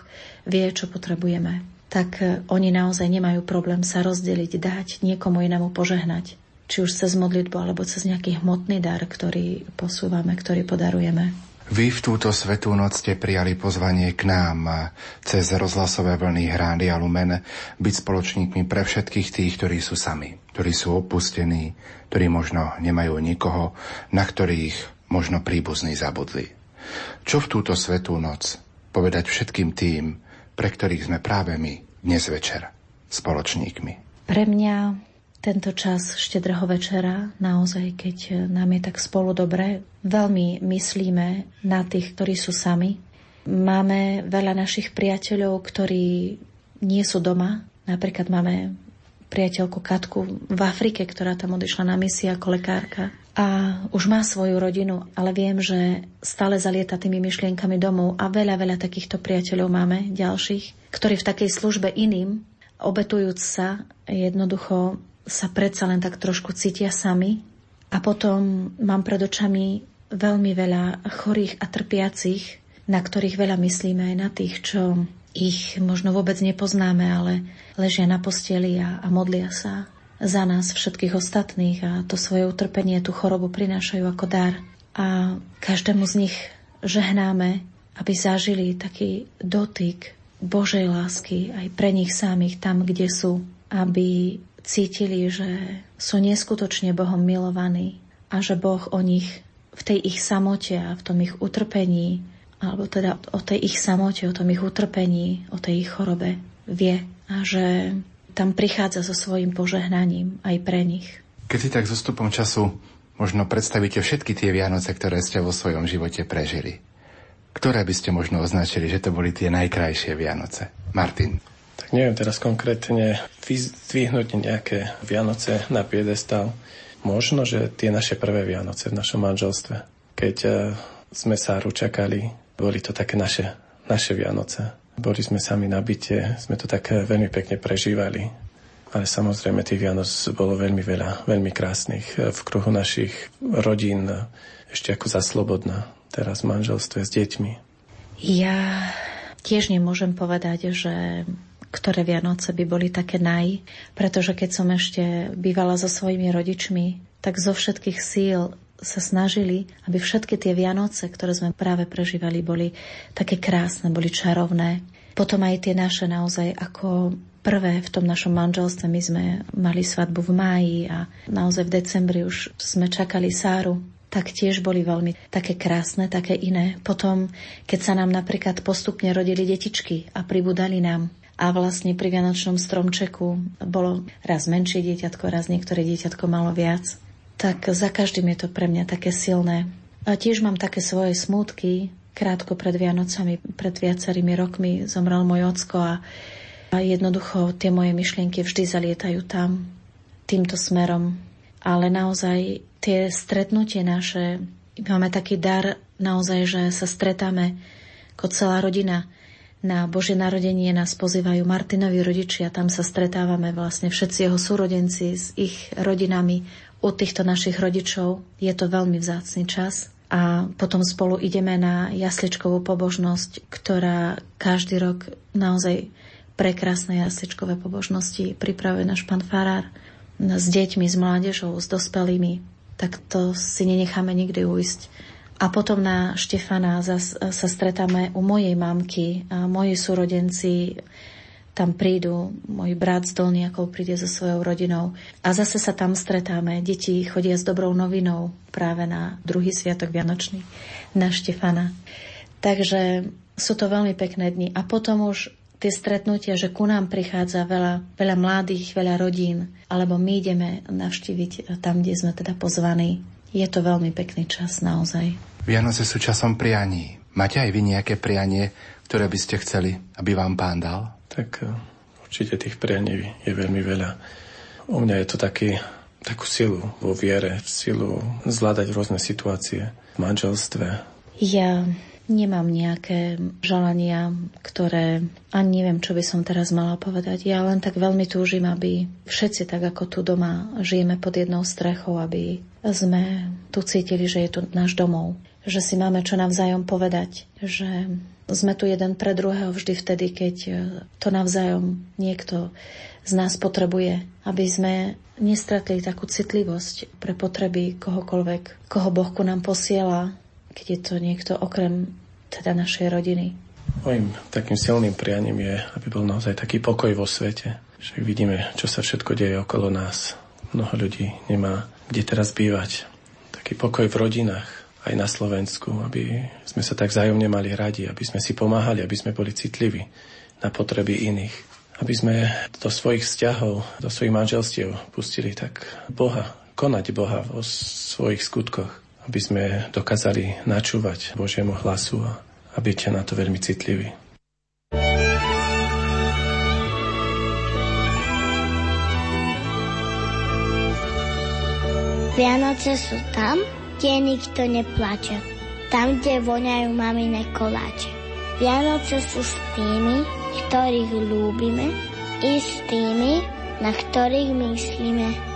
vie, čo potrebujeme. Tak e, oni naozaj nemajú problém sa rozdeliť, dať niekomu inému požehnať. Či už cez modlitbu, alebo cez nejaký hmotný dar, ktorý posúvame, ktorý podarujeme. Vy v túto svetú noc ste prijali pozvanie k nám cez rozhlasové vlny Hrády a Lumen byť spoločníkmi pre všetkých tých, ktorí sú sami, ktorí sú opustení, ktorí možno nemajú nikoho, na ktorých možno príbuzní zabudli. Čo v túto svetú noc povedať všetkým tým, pre ktorých sme práve my dnes večer spoločníkmi? Pre mňa tento čas štedrého večera, naozaj, keď nám je tak spolu dobre, veľmi myslíme na tých, ktorí sú sami. Máme veľa našich priateľov, ktorí nie sú doma, Napríklad máme priateľku Katku v Afrike, ktorá tam odišla na misi ako lekárka. A už má svoju rodinu, ale viem, že stále zalieta tými myšlienkami domov a veľa, veľa takýchto priateľov máme ďalších, ktorí v takej službe iným, obetujúc sa, jednoducho sa predsa len tak trošku cítia sami. A potom mám pred očami veľmi veľa chorých a trpiacich, na ktorých veľa myslíme aj na tých, čo ich možno vôbec nepoznáme, ale ležia na posteli a, a modlia sa za nás všetkých ostatných a to svoje utrpenie, tú chorobu prinášajú ako dar. A každému z nich žehnáme, aby zažili taký dotyk Božej lásky aj pre nich samých tam, kde sú, aby cítili, že sú neskutočne Bohom milovaní a že Boh o nich v tej ich samote a v tom ich utrpení alebo teda o tej ich samote, o tom ich utrpení, o tej ich chorobe vie a že tam prichádza so svojím požehnaním aj pre nich. Keď si tak so stupom času možno predstavíte všetky tie Vianoce, ktoré ste vo svojom živote prežili, ktoré by ste možno označili, že to boli tie najkrajšie Vianoce? Martin. Tak neviem teraz konkrétne vyzdvihnúť nejaké Vianoce na piedestal. Možno, že tie naše prvé Vianoce v našom manželstve, keď eh, sme sa ručakali boli to také naše, naše Vianoce. Boli sme sami na byte, sme to tak veľmi pekne prežívali. Ale samozrejme tých Vianoc bolo veľmi veľa, veľmi krásnych. V kruhu našich rodín, ešte ako za slobodná, teraz v manželstve s deťmi. Ja tiež nemôžem povedať, že ktoré Vianoce by boli také naj, pretože keď som ešte bývala so svojimi rodičmi, tak zo všetkých síl sa snažili, aby všetky tie Vianoce, ktoré sme práve prežívali, boli také krásne, boli čarovné. Potom aj tie naše naozaj ako prvé v tom našom manželstve. My sme mali svadbu v máji a naozaj v decembri už sme čakali Sáru tak tiež boli veľmi také krásne, také iné. Potom, keď sa nám napríklad postupne rodili detičky a pribudali nám, a vlastne pri Vianočnom stromčeku bolo raz menšie dieťatko, raz niektoré dieťatko malo viac tak za každým je to pre mňa také silné. A tiež mám také svoje smútky. Krátko pred Vianocami, pred viacerými rokmi zomrel môj ocko a, a jednoducho tie moje myšlienky vždy zalietajú tam, týmto smerom. Ale naozaj tie stretnutie naše, máme taký dar naozaj, že sa stretáme ako celá rodina. Na Božie narodenie nás pozývajú Martinovi rodičia, tam sa stretávame vlastne všetci jeho súrodenci s ich rodinami, u týchto našich rodičov. Je to veľmi vzácný čas. A potom spolu ideme na jasličkovú pobožnosť, ktorá každý rok naozaj prekrásne jasličkové pobožnosti pripravuje náš pán Farár s deťmi, s mládežou, s dospelými. Tak to si nenecháme nikdy ujsť. A potom na Štefana zas, sa stretáme u mojej mamky a moji súrodenci tam prídu, môj brat z Dolniakov príde so svojou rodinou a zase sa tam stretáme. Deti chodia s dobrou novinou práve na druhý sviatok Vianočný, na Štefana. Takže sú to veľmi pekné dni. A potom už tie stretnutia, že ku nám prichádza veľa, veľa mladých, veľa rodín, alebo my ideme navštíviť tam, kde sme teda pozvaní. Je to veľmi pekný čas naozaj. Vianoce sú časom prianí. Máte aj vy nejaké prianie, ktoré by ste chceli, aby vám pán dal? tak eh, určite tých prianí je veľmi veľa. U mňa je to taký, takú silu vo viere, silu zvládať rôzne situácie v manželstve. Ja nemám nejaké želania, ktoré ani neviem, čo by som teraz mala povedať. Ja len tak veľmi túžim, aby všetci tak ako tu doma žijeme pod jednou strechou, aby sme tu cítili, že je tu náš domov. Že si máme čo navzájom povedať, že sme tu jeden pre druhého vždy vtedy, keď to navzájom niekto z nás potrebuje, aby sme nestratili takú citlivosť pre potreby kohokoľvek, koho Boh ku nám posiela, keď je to niekto okrem teda našej rodiny. Mojím takým silným prianím je, aby bol naozaj taký pokoj vo svete. Však vidíme, čo sa všetko deje okolo nás. Mnoho ľudí nemá kde teraz bývať. Taký pokoj v rodinách, aj na Slovensku, aby sme sa tak vzájomne mali radi, aby sme si pomáhali, aby sme boli citliví na potreby iných. Aby sme do svojich vzťahov, do svojich manželstiev pustili tak Boha, konať Boha vo svojich skutkoch, aby sme dokázali načúvať Božiemu hlasu a, a byť na to veľmi citliví. Vianoce sú tam, kde nikto neplače, tam, kde voňajú mamine koláče. Vianoce sú s tými, ktorých ľúbime i s tými, na ktorých myslíme.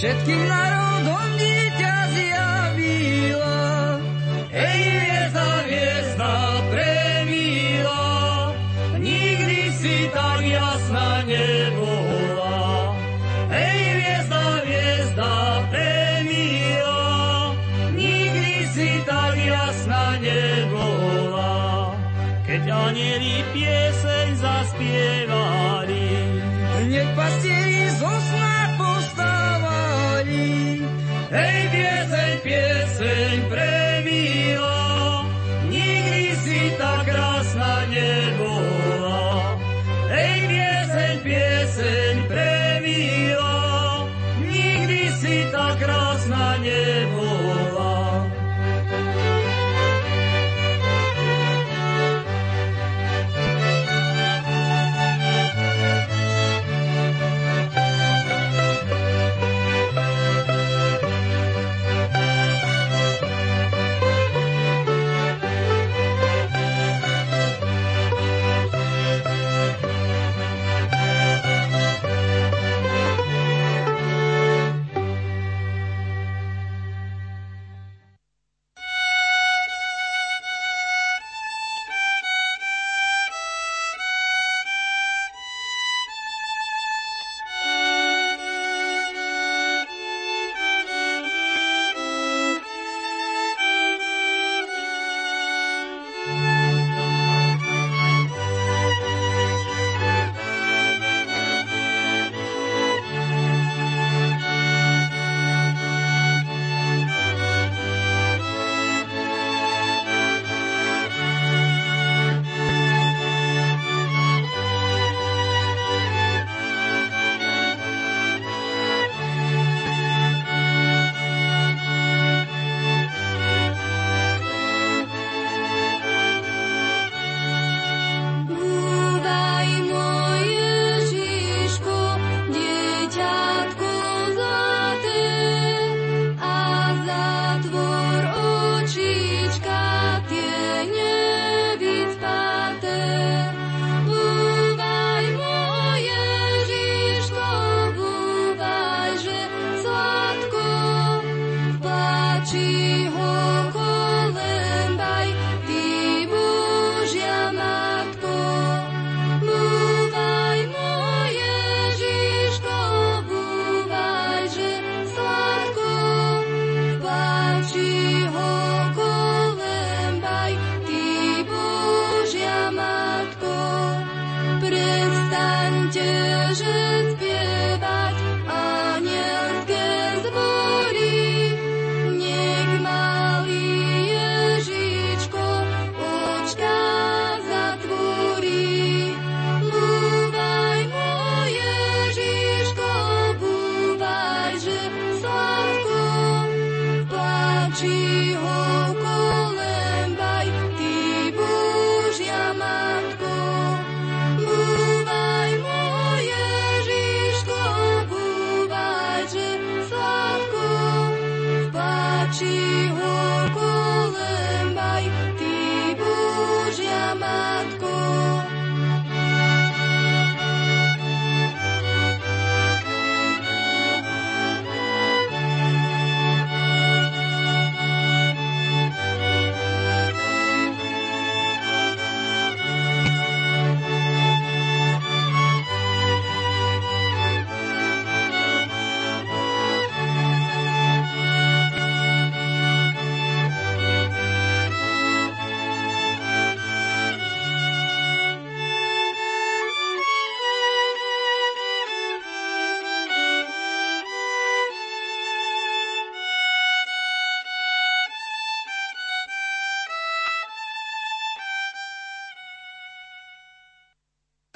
Všetkým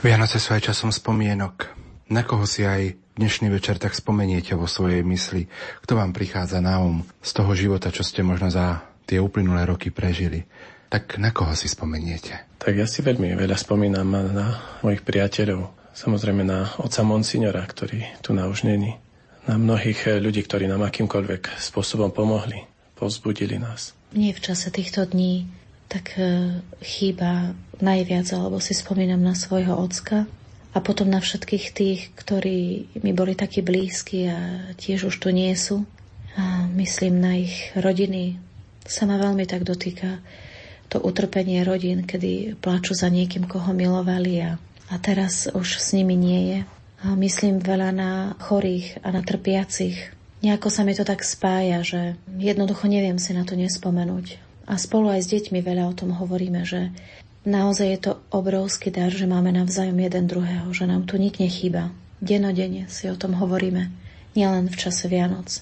Vianoce sú aj časom spomienok. Na koho si aj dnešný večer tak spomeniete vo svojej mysli? Kto vám prichádza na um z toho života, čo ste možno za tie uplynulé roky prežili? Tak na koho si spomeniete? Tak ja si veľmi veľa spomínam na mojich priateľov. Samozrejme na oca Monsignora, ktorý tu na už není. Na mnohých ľudí, ktorí nám akýmkoľvek spôsobom pomohli, povzbudili nás. Nie v čase týchto dní tak e, chýba najviac, alebo si spomínam na svojho ocka a potom na všetkých tých, ktorí mi boli takí blízki a tiež už tu nie sú. A myslím na ich rodiny. Sa ma veľmi tak dotýka to utrpenie rodín, kedy plačú za niekým, koho milovali a, a teraz už s nimi nie je. A myslím veľa na chorých a na trpiacich. Nejako sa mi to tak spája, že jednoducho neviem si na to nespomenúť. A spolu aj s deťmi veľa o tom hovoríme, že naozaj je to obrovský dar, že máme navzájom jeden druhého, že nám tu nik nechýba. Denodene si o tom hovoríme, nielen v čase Vianoc.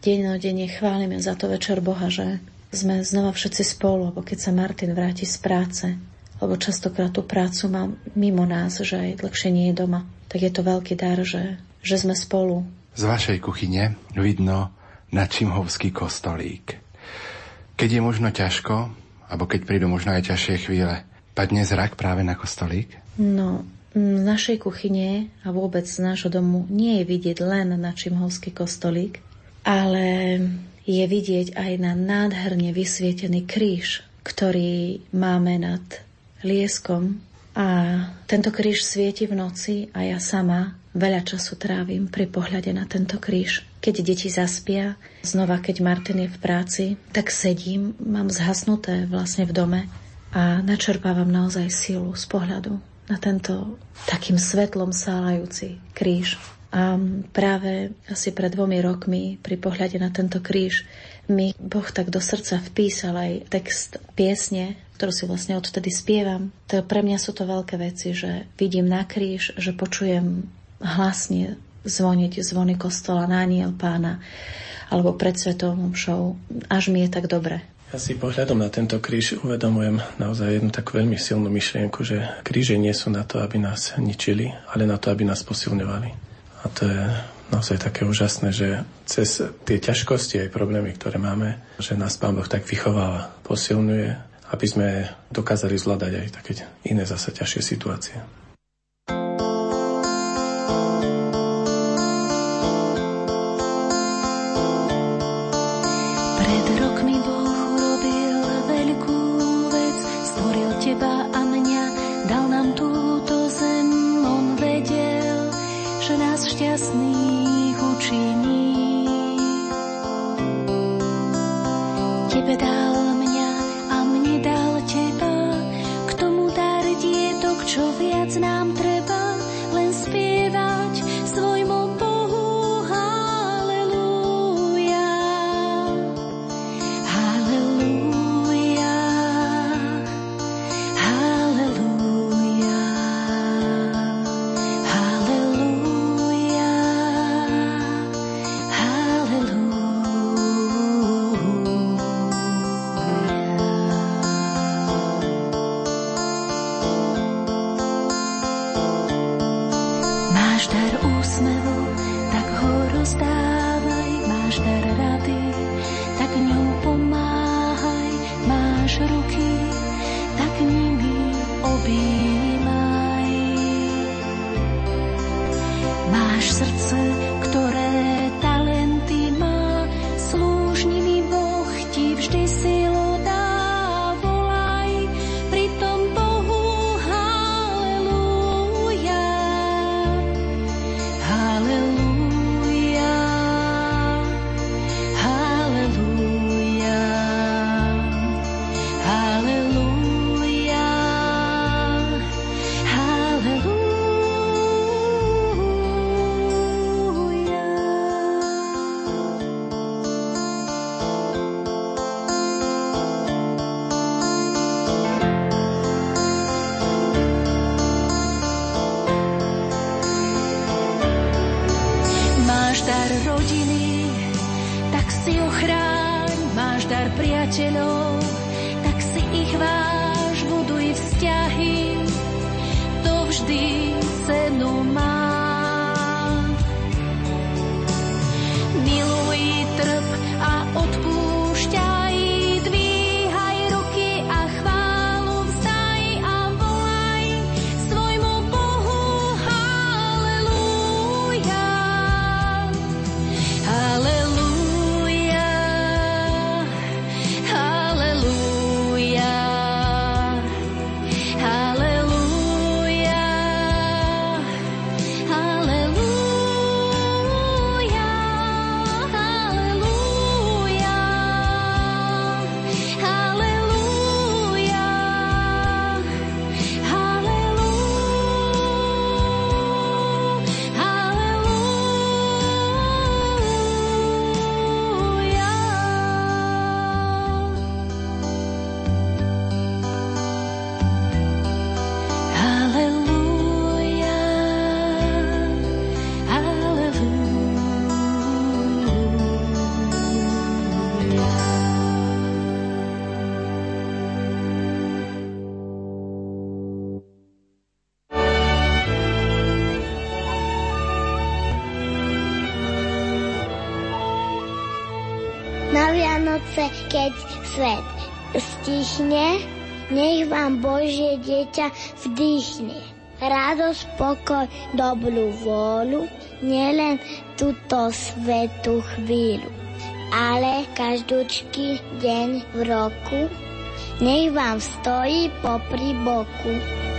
Denodene chválime za to večer Boha, že sme znova všetci spolu, alebo keď sa Martin vráti z práce, lebo častokrát tú prácu má mimo nás, že aj dlhšie nie je doma, tak je to veľký dar, že, že sme spolu. Z vašej kuchyne vidno Načimhovský kostolík. Keď je možno ťažko, alebo keď prídu možno aj ťažšie chvíle, padne zrak práve na kostolík? No, z našej kuchyne a vôbec z nášho domu nie je vidieť len na Čimhovský kostolík, ale je vidieť aj na nádherne vysvietený kríž, ktorý máme nad Lieskom. A tento kríž svieti v noci a ja sama veľa času trávim pri pohľade na tento kríž. Keď deti zaspia, znova keď Martin je v práci, tak sedím, mám zhasnuté vlastne v dome a načerpávam naozaj silu z pohľadu na tento takým svetlom sálajúci kríž. A práve asi pred dvomi rokmi pri pohľade na tento kríž mi Boh tak do srdca vpísal aj text piesne, ktorú si vlastne odtedy spievam. To pre mňa sú to veľké veci, že vidím na kríž, že počujem hlasne zvoniť zvony kostola na aniel pána alebo pred svetovou mšou. Až mi je tak dobre. Ja si pohľadom na tento kríž uvedomujem naozaj jednu takú veľmi silnú myšlienku, že kríže nie sú na to, aby nás ničili, ale na to, aby nás posilňovali. A to je naozaj také úžasné, že cez tie ťažkosti aj problémy, ktoré máme, že nás Pán Boh tak vychováva, posilňuje, aby sme dokázali zvládať aj také iné zase ťažšie situácie. Vianoce, keď svet stichne, nech vám Božie dieťa vdýchne. Radosť, pokoj, dobrú vôľu, nielen túto svetú chvíľu, ale každúčky deň v roku, nech vám stojí popri boku.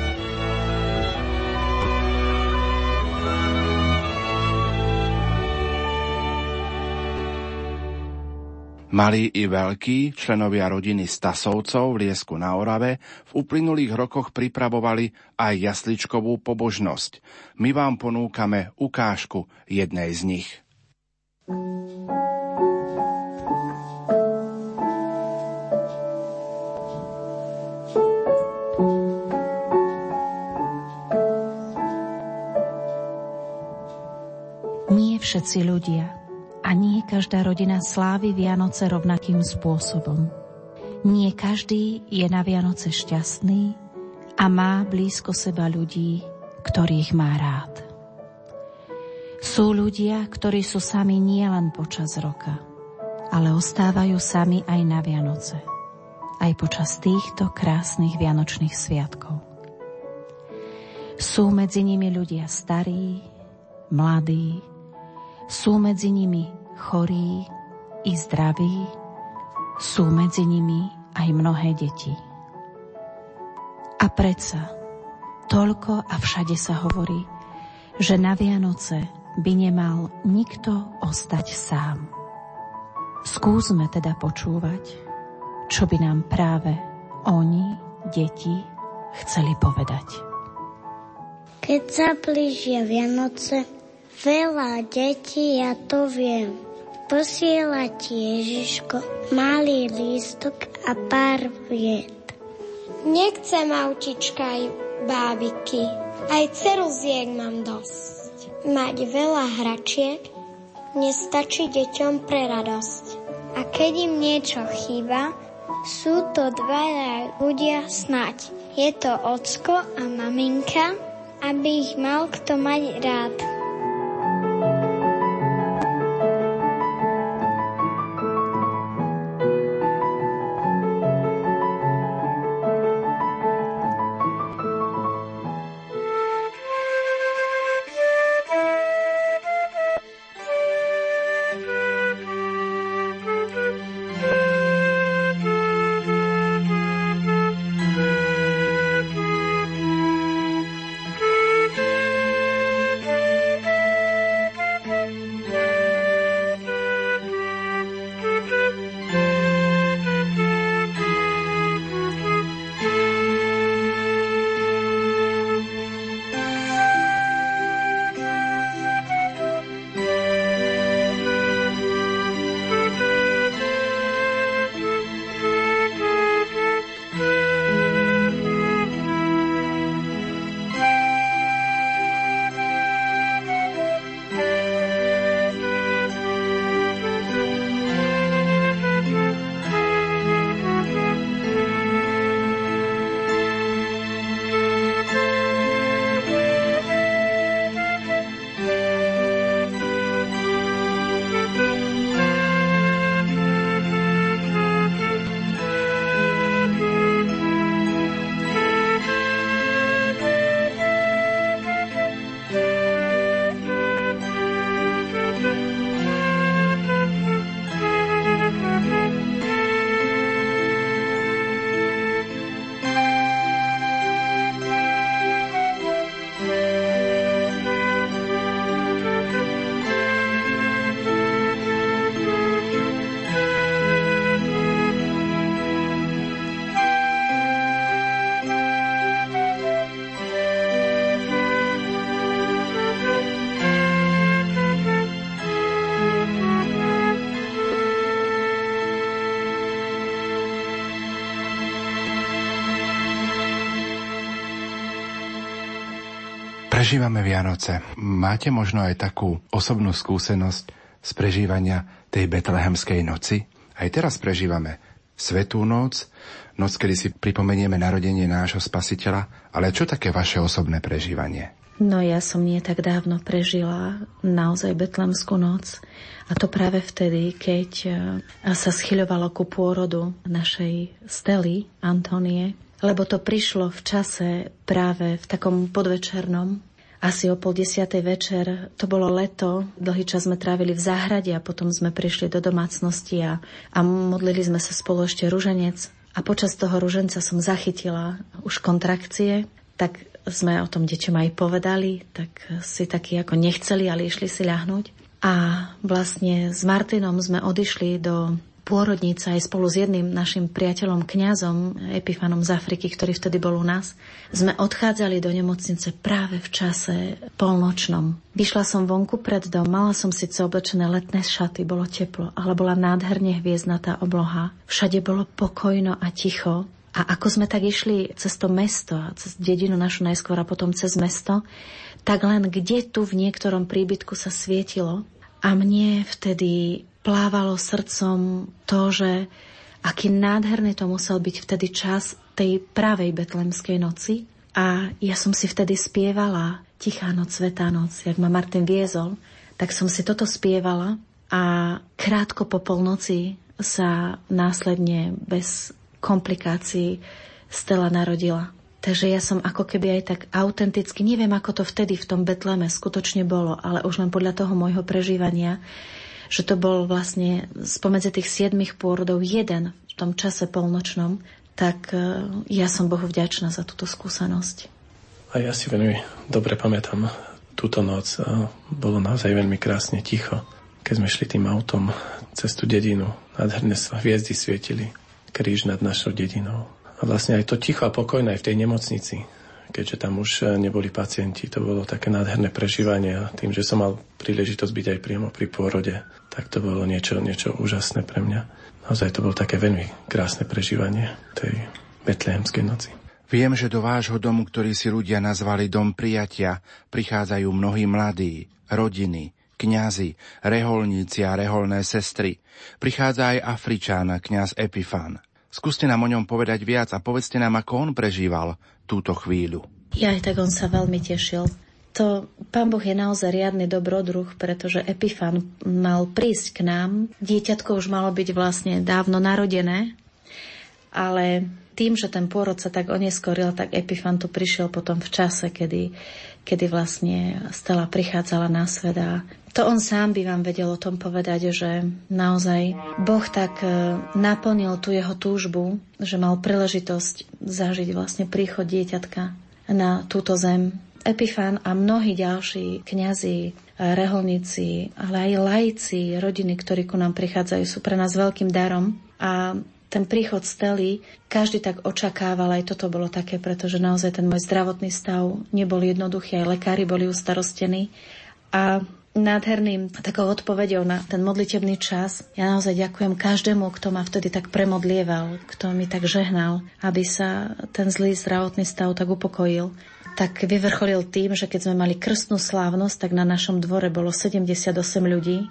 Malí i veľkí, členovia rodiny Stasovcov v Liesku na Orave v uplynulých rokoch pripravovali aj jasličkovú pobožnosť. My vám ponúkame ukážku jednej z nich. Nie všetci ľudia a nie každá rodina slávi Vianoce rovnakým spôsobom. Nie každý je na Vianoce šťastný a má blízko seba ľudí, ktorých má rád. Sú ľudia, ktorí sú sami nielen počas roka, ale ostávajú sami aj na Vianoce, aj počas týchto krásnych vianočných sviatkov. Sú medzi nimi ľudia starí, mladí, sú medzi nimi chorí i zdraví, sú medzi nimi aj mnohé deti. A predsa, toľko a všade sa hovorí, že na Vianoce by nemal nikto ostať sám. Skúsme teda počúvať, čo by nám práve oni, deti, chceli povedať. Keď sa blížia Vianoce, veľa detí, ja to viem. Posiela ti Ježiško malý lístok a pár viet. Nechcem autička aj bábiky, aj ceruziek mám dosť. Mať veľa hračiek nestačí deťom pre radosť. A keď im niečo chýba, sú to dvaja ľudia snať. Je to ocko a maminka, aby ich mal kto mať rád. Prežívame Vianoce. Máte možno aj takú osobnú skúsenosť z prežívania tej betlehemskej noci? Aj teraz prežívame Svetú noc, noc, kedy si pripomenieme narodenie nášho spasiteľa, ale čo také vaše osobné prežívanie? No ja som nie tak dávno prežila naozaj Betlemskú noc a to práve vtedy, keď e, sa schyľovalo ku pôrodu našej Stely Antonie, lebo to prišlo v čase práve v takom podvečernom asi o pol desiatej večer. To bolo leto, dlhý čas sme trávili v záhrade a potom sme prišli do domácnosti a, a modlili sme sa spolu ešte ruženec. A počas toho ruženca som zachytila už kontrakcie, tak sme o tom deťom aj povedali, tak si takí ako nechceli, ale išli si ľahnúť. A vlastne s Martinom sme odišli do pôrodnica aj spolu s jedným našim priateľom, kňazom Epifanom z Afriky, ktorý vtedy bol u nás, sme odchádzali do nemocnice práve v čase polnočnom. Vyšla som vonku pred dom, mala som síce oblečené letné šaty, bolo teplo, ale bola nádherne hviezdnatá obloha. Všade bolo pokojno a ticho. A ako sme tak išli cez to mesto, cez dedinu našu najskôr a potom cez mesto, tak len kde tu v niektorom príbytku sa svietilo. A mne vtedy plávalo srdcom to, že aký nádherný to musel byť vtedy čas tej pravej betlemskej noci. A ja som si vtedy spievala Tichá noc, Svetá noc, jak ma Martin viezol, tak som si toto spievala a krátko po polnoci sa následne bez komplikácií Stella narodila. Takže ja som ako keby aj tak autenticky, neviem ako to vtedy v tom Betleme skutočne bolo, ale už len podľa toho môjho prežívania, že to bol vlastne spomedzi tých siedmých pôrodov jeden v tom čase polnočnom, tak e, ja som Bohu vďačná za túto skúsenosť. A ja si veľmi dobre pamätám túto noc. A bolo naozaj veľmi krásne ticho. Keď sme šli tým autom cez tú dedinu, nádherné hviezdy svietili, kríž nad našou dedinou. A vlastne aj to ticho a pokojné v tej nemocnici, keďže tam už e, neboli pacienti. To bolo také nádherné prežívanie a tým, že som mal príležitosť byť aj priamo pri pôrode, tak to bolo niečo, niečo úžasné pre mňa. Naozaj to bolo také veľmi krásne prežívanie tej betlehemskej noci. Viem, že do vášho domu, ktorý si ľudia nazvali dom prijatia, prichádzajú mnohí mladí, rodiny, kňazi, reholníci a reholné sestry. Prichádza aj Afričán, kňaz Epifán. Skúste nám o ňom povedať viac a povedzte nám, ako on prežíval túto chvíľu. Ja aj tak on sa veľmi tešil. To pán Boh je naozaj riadny dobrodruh, pretože Epifan mal prísť k nám. Dieťatko už malo byť vlastne dávno narodené, ale tým, že ten pôrod sa tak oneskoril, tak Epifan tu prišiel potom v čase, kedy, kedy vlastne Stella prichádzala na svet a to on sám by vám vedel o tom povedať, že naozaj Boh tak e, naplnil tú jeho túžbu, že mal príležitosť zažiť vlastne príchod dieťatka na túto zem. Epifán a mnohí ďalší kňazi, reholníci, ale aj laici, rodiny, ktorí ku nám prichádzajú, sú pre nás veľkým darom. A ten príchod Stely, každý tak očakával, aj toto bolo také, pretože naozaj ten môj zdravotný stav nebol jednoduchý, aj lekári boli ustarostení. A nádherným takou odpovedou na ten modlitebný čas. Ja naozaj ďakujem každému, kto ma vtedy tak premodlieval, kto mi tak žehnal, aby sa ten zlý zdravotný stav tak upokojil. Tak vyvrcholil tým, že keď sme mali krstnú slávnosť, tak na našom dvore bolo 78 ľudí.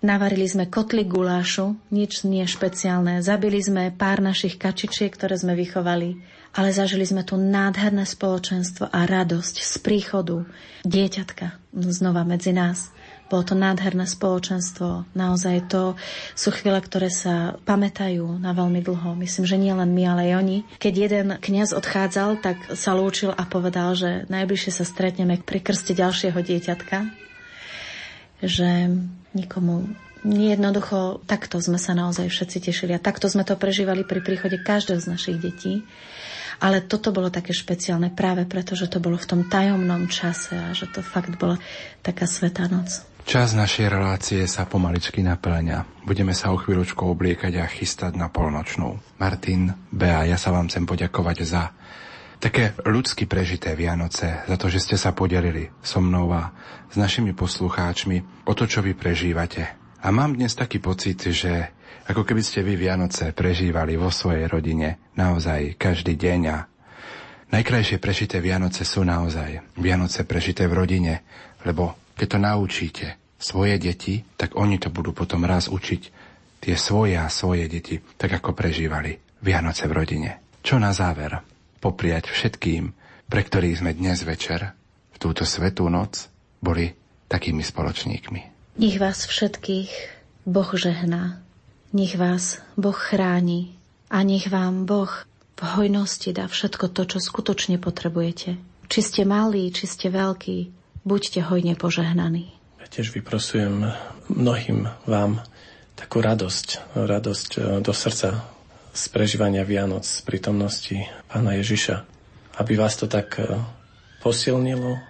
Navarili sme kotli gulášu, nič nie špeciálne. Zabili sme pár našich kačičiek, ktoré sme vychovali, ale zažili sme tu nádherné spoločenstvo a radosť z príchodu dieťatka znova medzi nás. Bolo to nádherné spoločenstvo. Naozaj to sú chvíle, ktoré sa pamätajú na veľmi dlho. Myslím, že nie len my, ale aj oni. Keď jeden kňaz odchádzal, tak sa lúčil a povedal, že najbližšie sa stretneme pri krste ďalšieho dieťatka. Že nikomu Jednoducho, takto sme sa naozaj všetci tešili a takto sme to prežívali pri príchode každého z našich detí. Ale toto bolo také špeciálne práve preto, že to bolo v tom tajomnom čase a že to fakt bola taká svetá noc. Čas našej relácie sa pomaličky naplňa. Budeme sa o chvíľočku obliekať a chystať na polnočnú. Martin, Bea, ja sa vám chcem poďakovať za také ľudsky prežité Vianoce, za to, že ste sa podelili so mnou a s našimi poslucháčmi o to, čo vy prežívate. A mám dnes taký pocit, že ako keby ste vy Vianoce prežívali vo svojej rodine naozaj každý deň a Najkrajšie prežité Vianoce sú naozaj Vianoce prežité v rodine, lebo keď to naučíte svoje deti, tak oni to budú potom raz učiť tie svoje a svoje deti, tak ako prežívali Vianoce v rodine. Čo na záver? Popriať všetkým, pre ktorých sme dnes večer, v túto svetú noc, boli takými spoločníkmi. Nech vás všetkých Boh žehná, nech vás Boh chráni a nech vám Boh v hojnosti dá všetko to, čo skutočne potrebujete. Či ste malí, či ste veľkí, buďte hojne požehnaní. Ja tiež vyprosujem mnohým vám takú radosť, radosť e, do srdca z prežívania Vianoc, z prítomnosti Pána Ježiša. Aby vás to tak e, posilnilo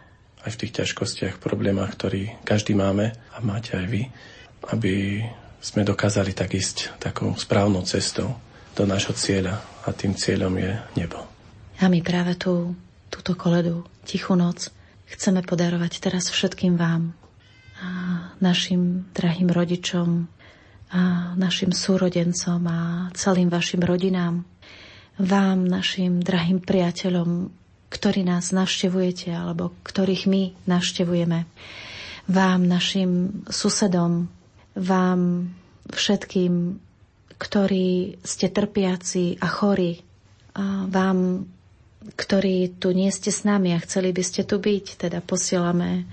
aj v tých ťažkostiach, problémach, ktorý každý máme a máte aj vy, aby sme dokázali tak ísť takou správnou cestou do nášho cieľa a tým cieľom je nebo. A my práve tú, túto koledu, Tichú noc, chceme podarovať teraz všetkým vám a našim drahým rodičom a našim súrodencom a celým vašim rodinám, vám, našim drahým priateľom, ktorí nás navštevujete alebo ktorých my navštevujeme, vám, našim susedom, vám všetkým ktorí ste trpiaci a chorí, a vám, ktorí tu nie ste s nami a chceli by ste tu byť, teda posielame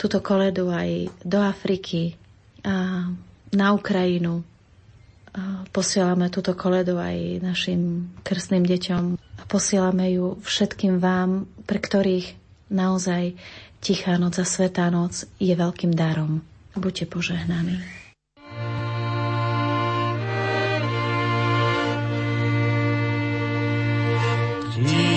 túto koledu aj do Afriky a na Ukrajinu. A posielame túto koledu aj našim krstným deťom a posielame ju všetkým vám, pre ktorých naozaj Tichá noc a Svetá noc je veľkým darom. Buďte požehnaní. He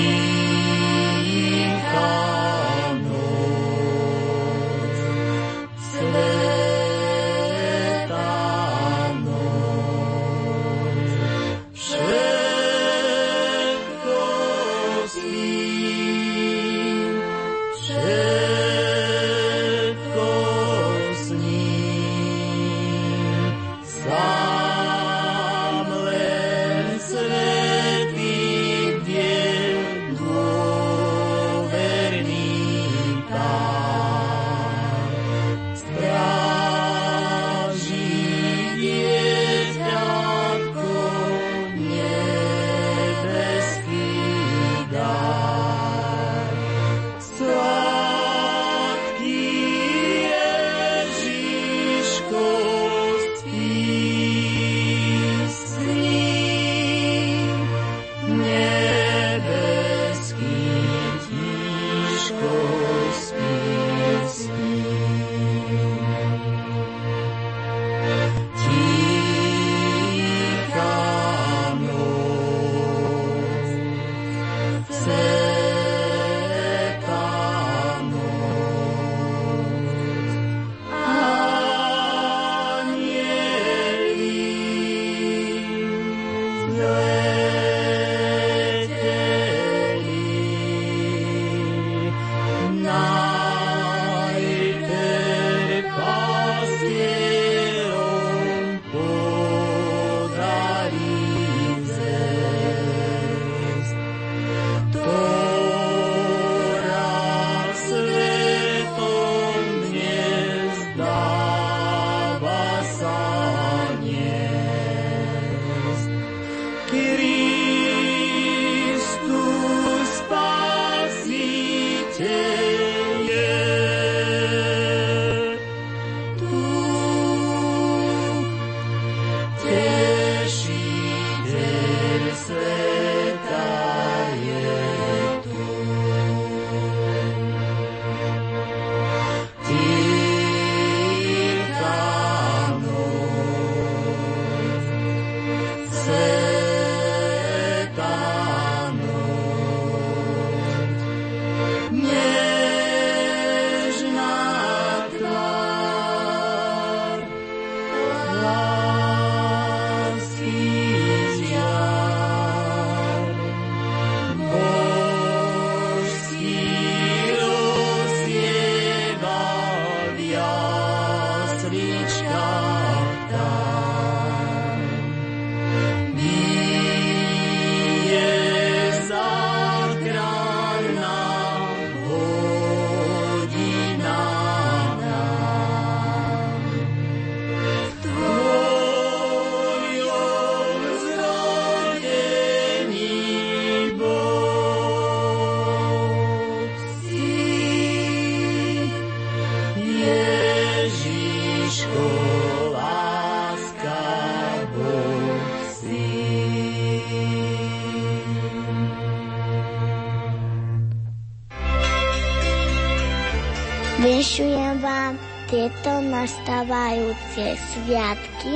nastávajúce sviatky,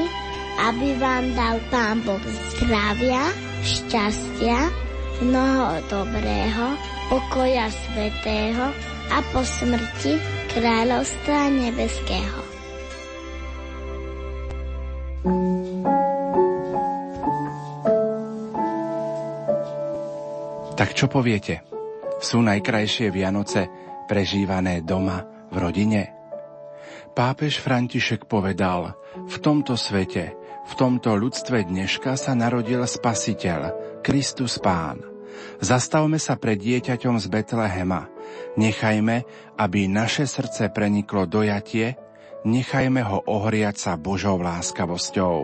aby vám dal Pán Boh zdravia, šťastia, mnoho dobrého, pokoja svetého a po smrti kráľovstva nebeského. Tak čo poviete? Sú najkrajšie Vianoce prežívané doma v rodine? Pápež František povedal, v tomto svete, v tomto ľudstve dneška sa narodil Spasiteľ, Kristus Pán. Zastavme sa pred dieťaťom z Betlehema. Nechajme, aby naše srdce preniklo dojatie, nechajme ho ohriať sa Božou láskavosťou.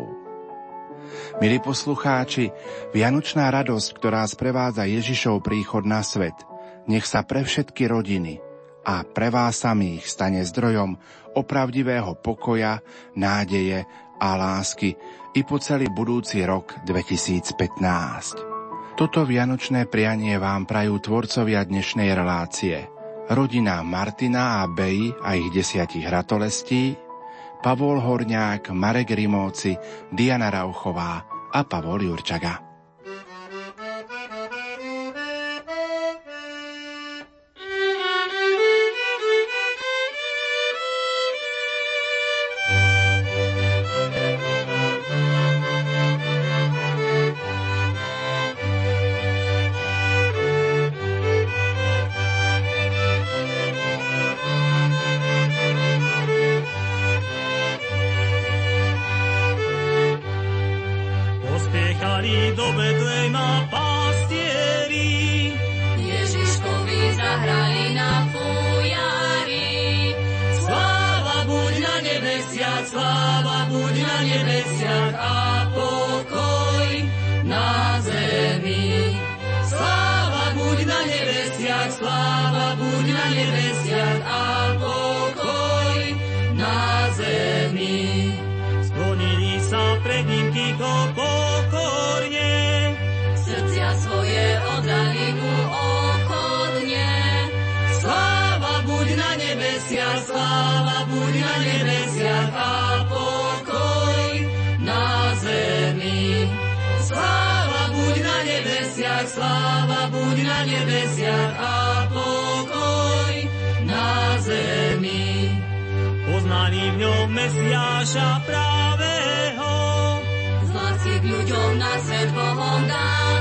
Milí poslucháči, Vianočná radosť, ktorá sprevádza Ježišov príchod na svet, nech sa pre všetky rodiny a pre vás samých stane zdrojom opravdivého pokoja, nádeje a lásky i po celý budúci rok 2015. Toto vianočné prianie vám prajú tvorcovia dnešnej relácie. Rodina Martina a Bej a ich desiatich ratolestí, Pavol Horňák, Marek Rimóci, Diana Rauchová a Pavol Jurčaga.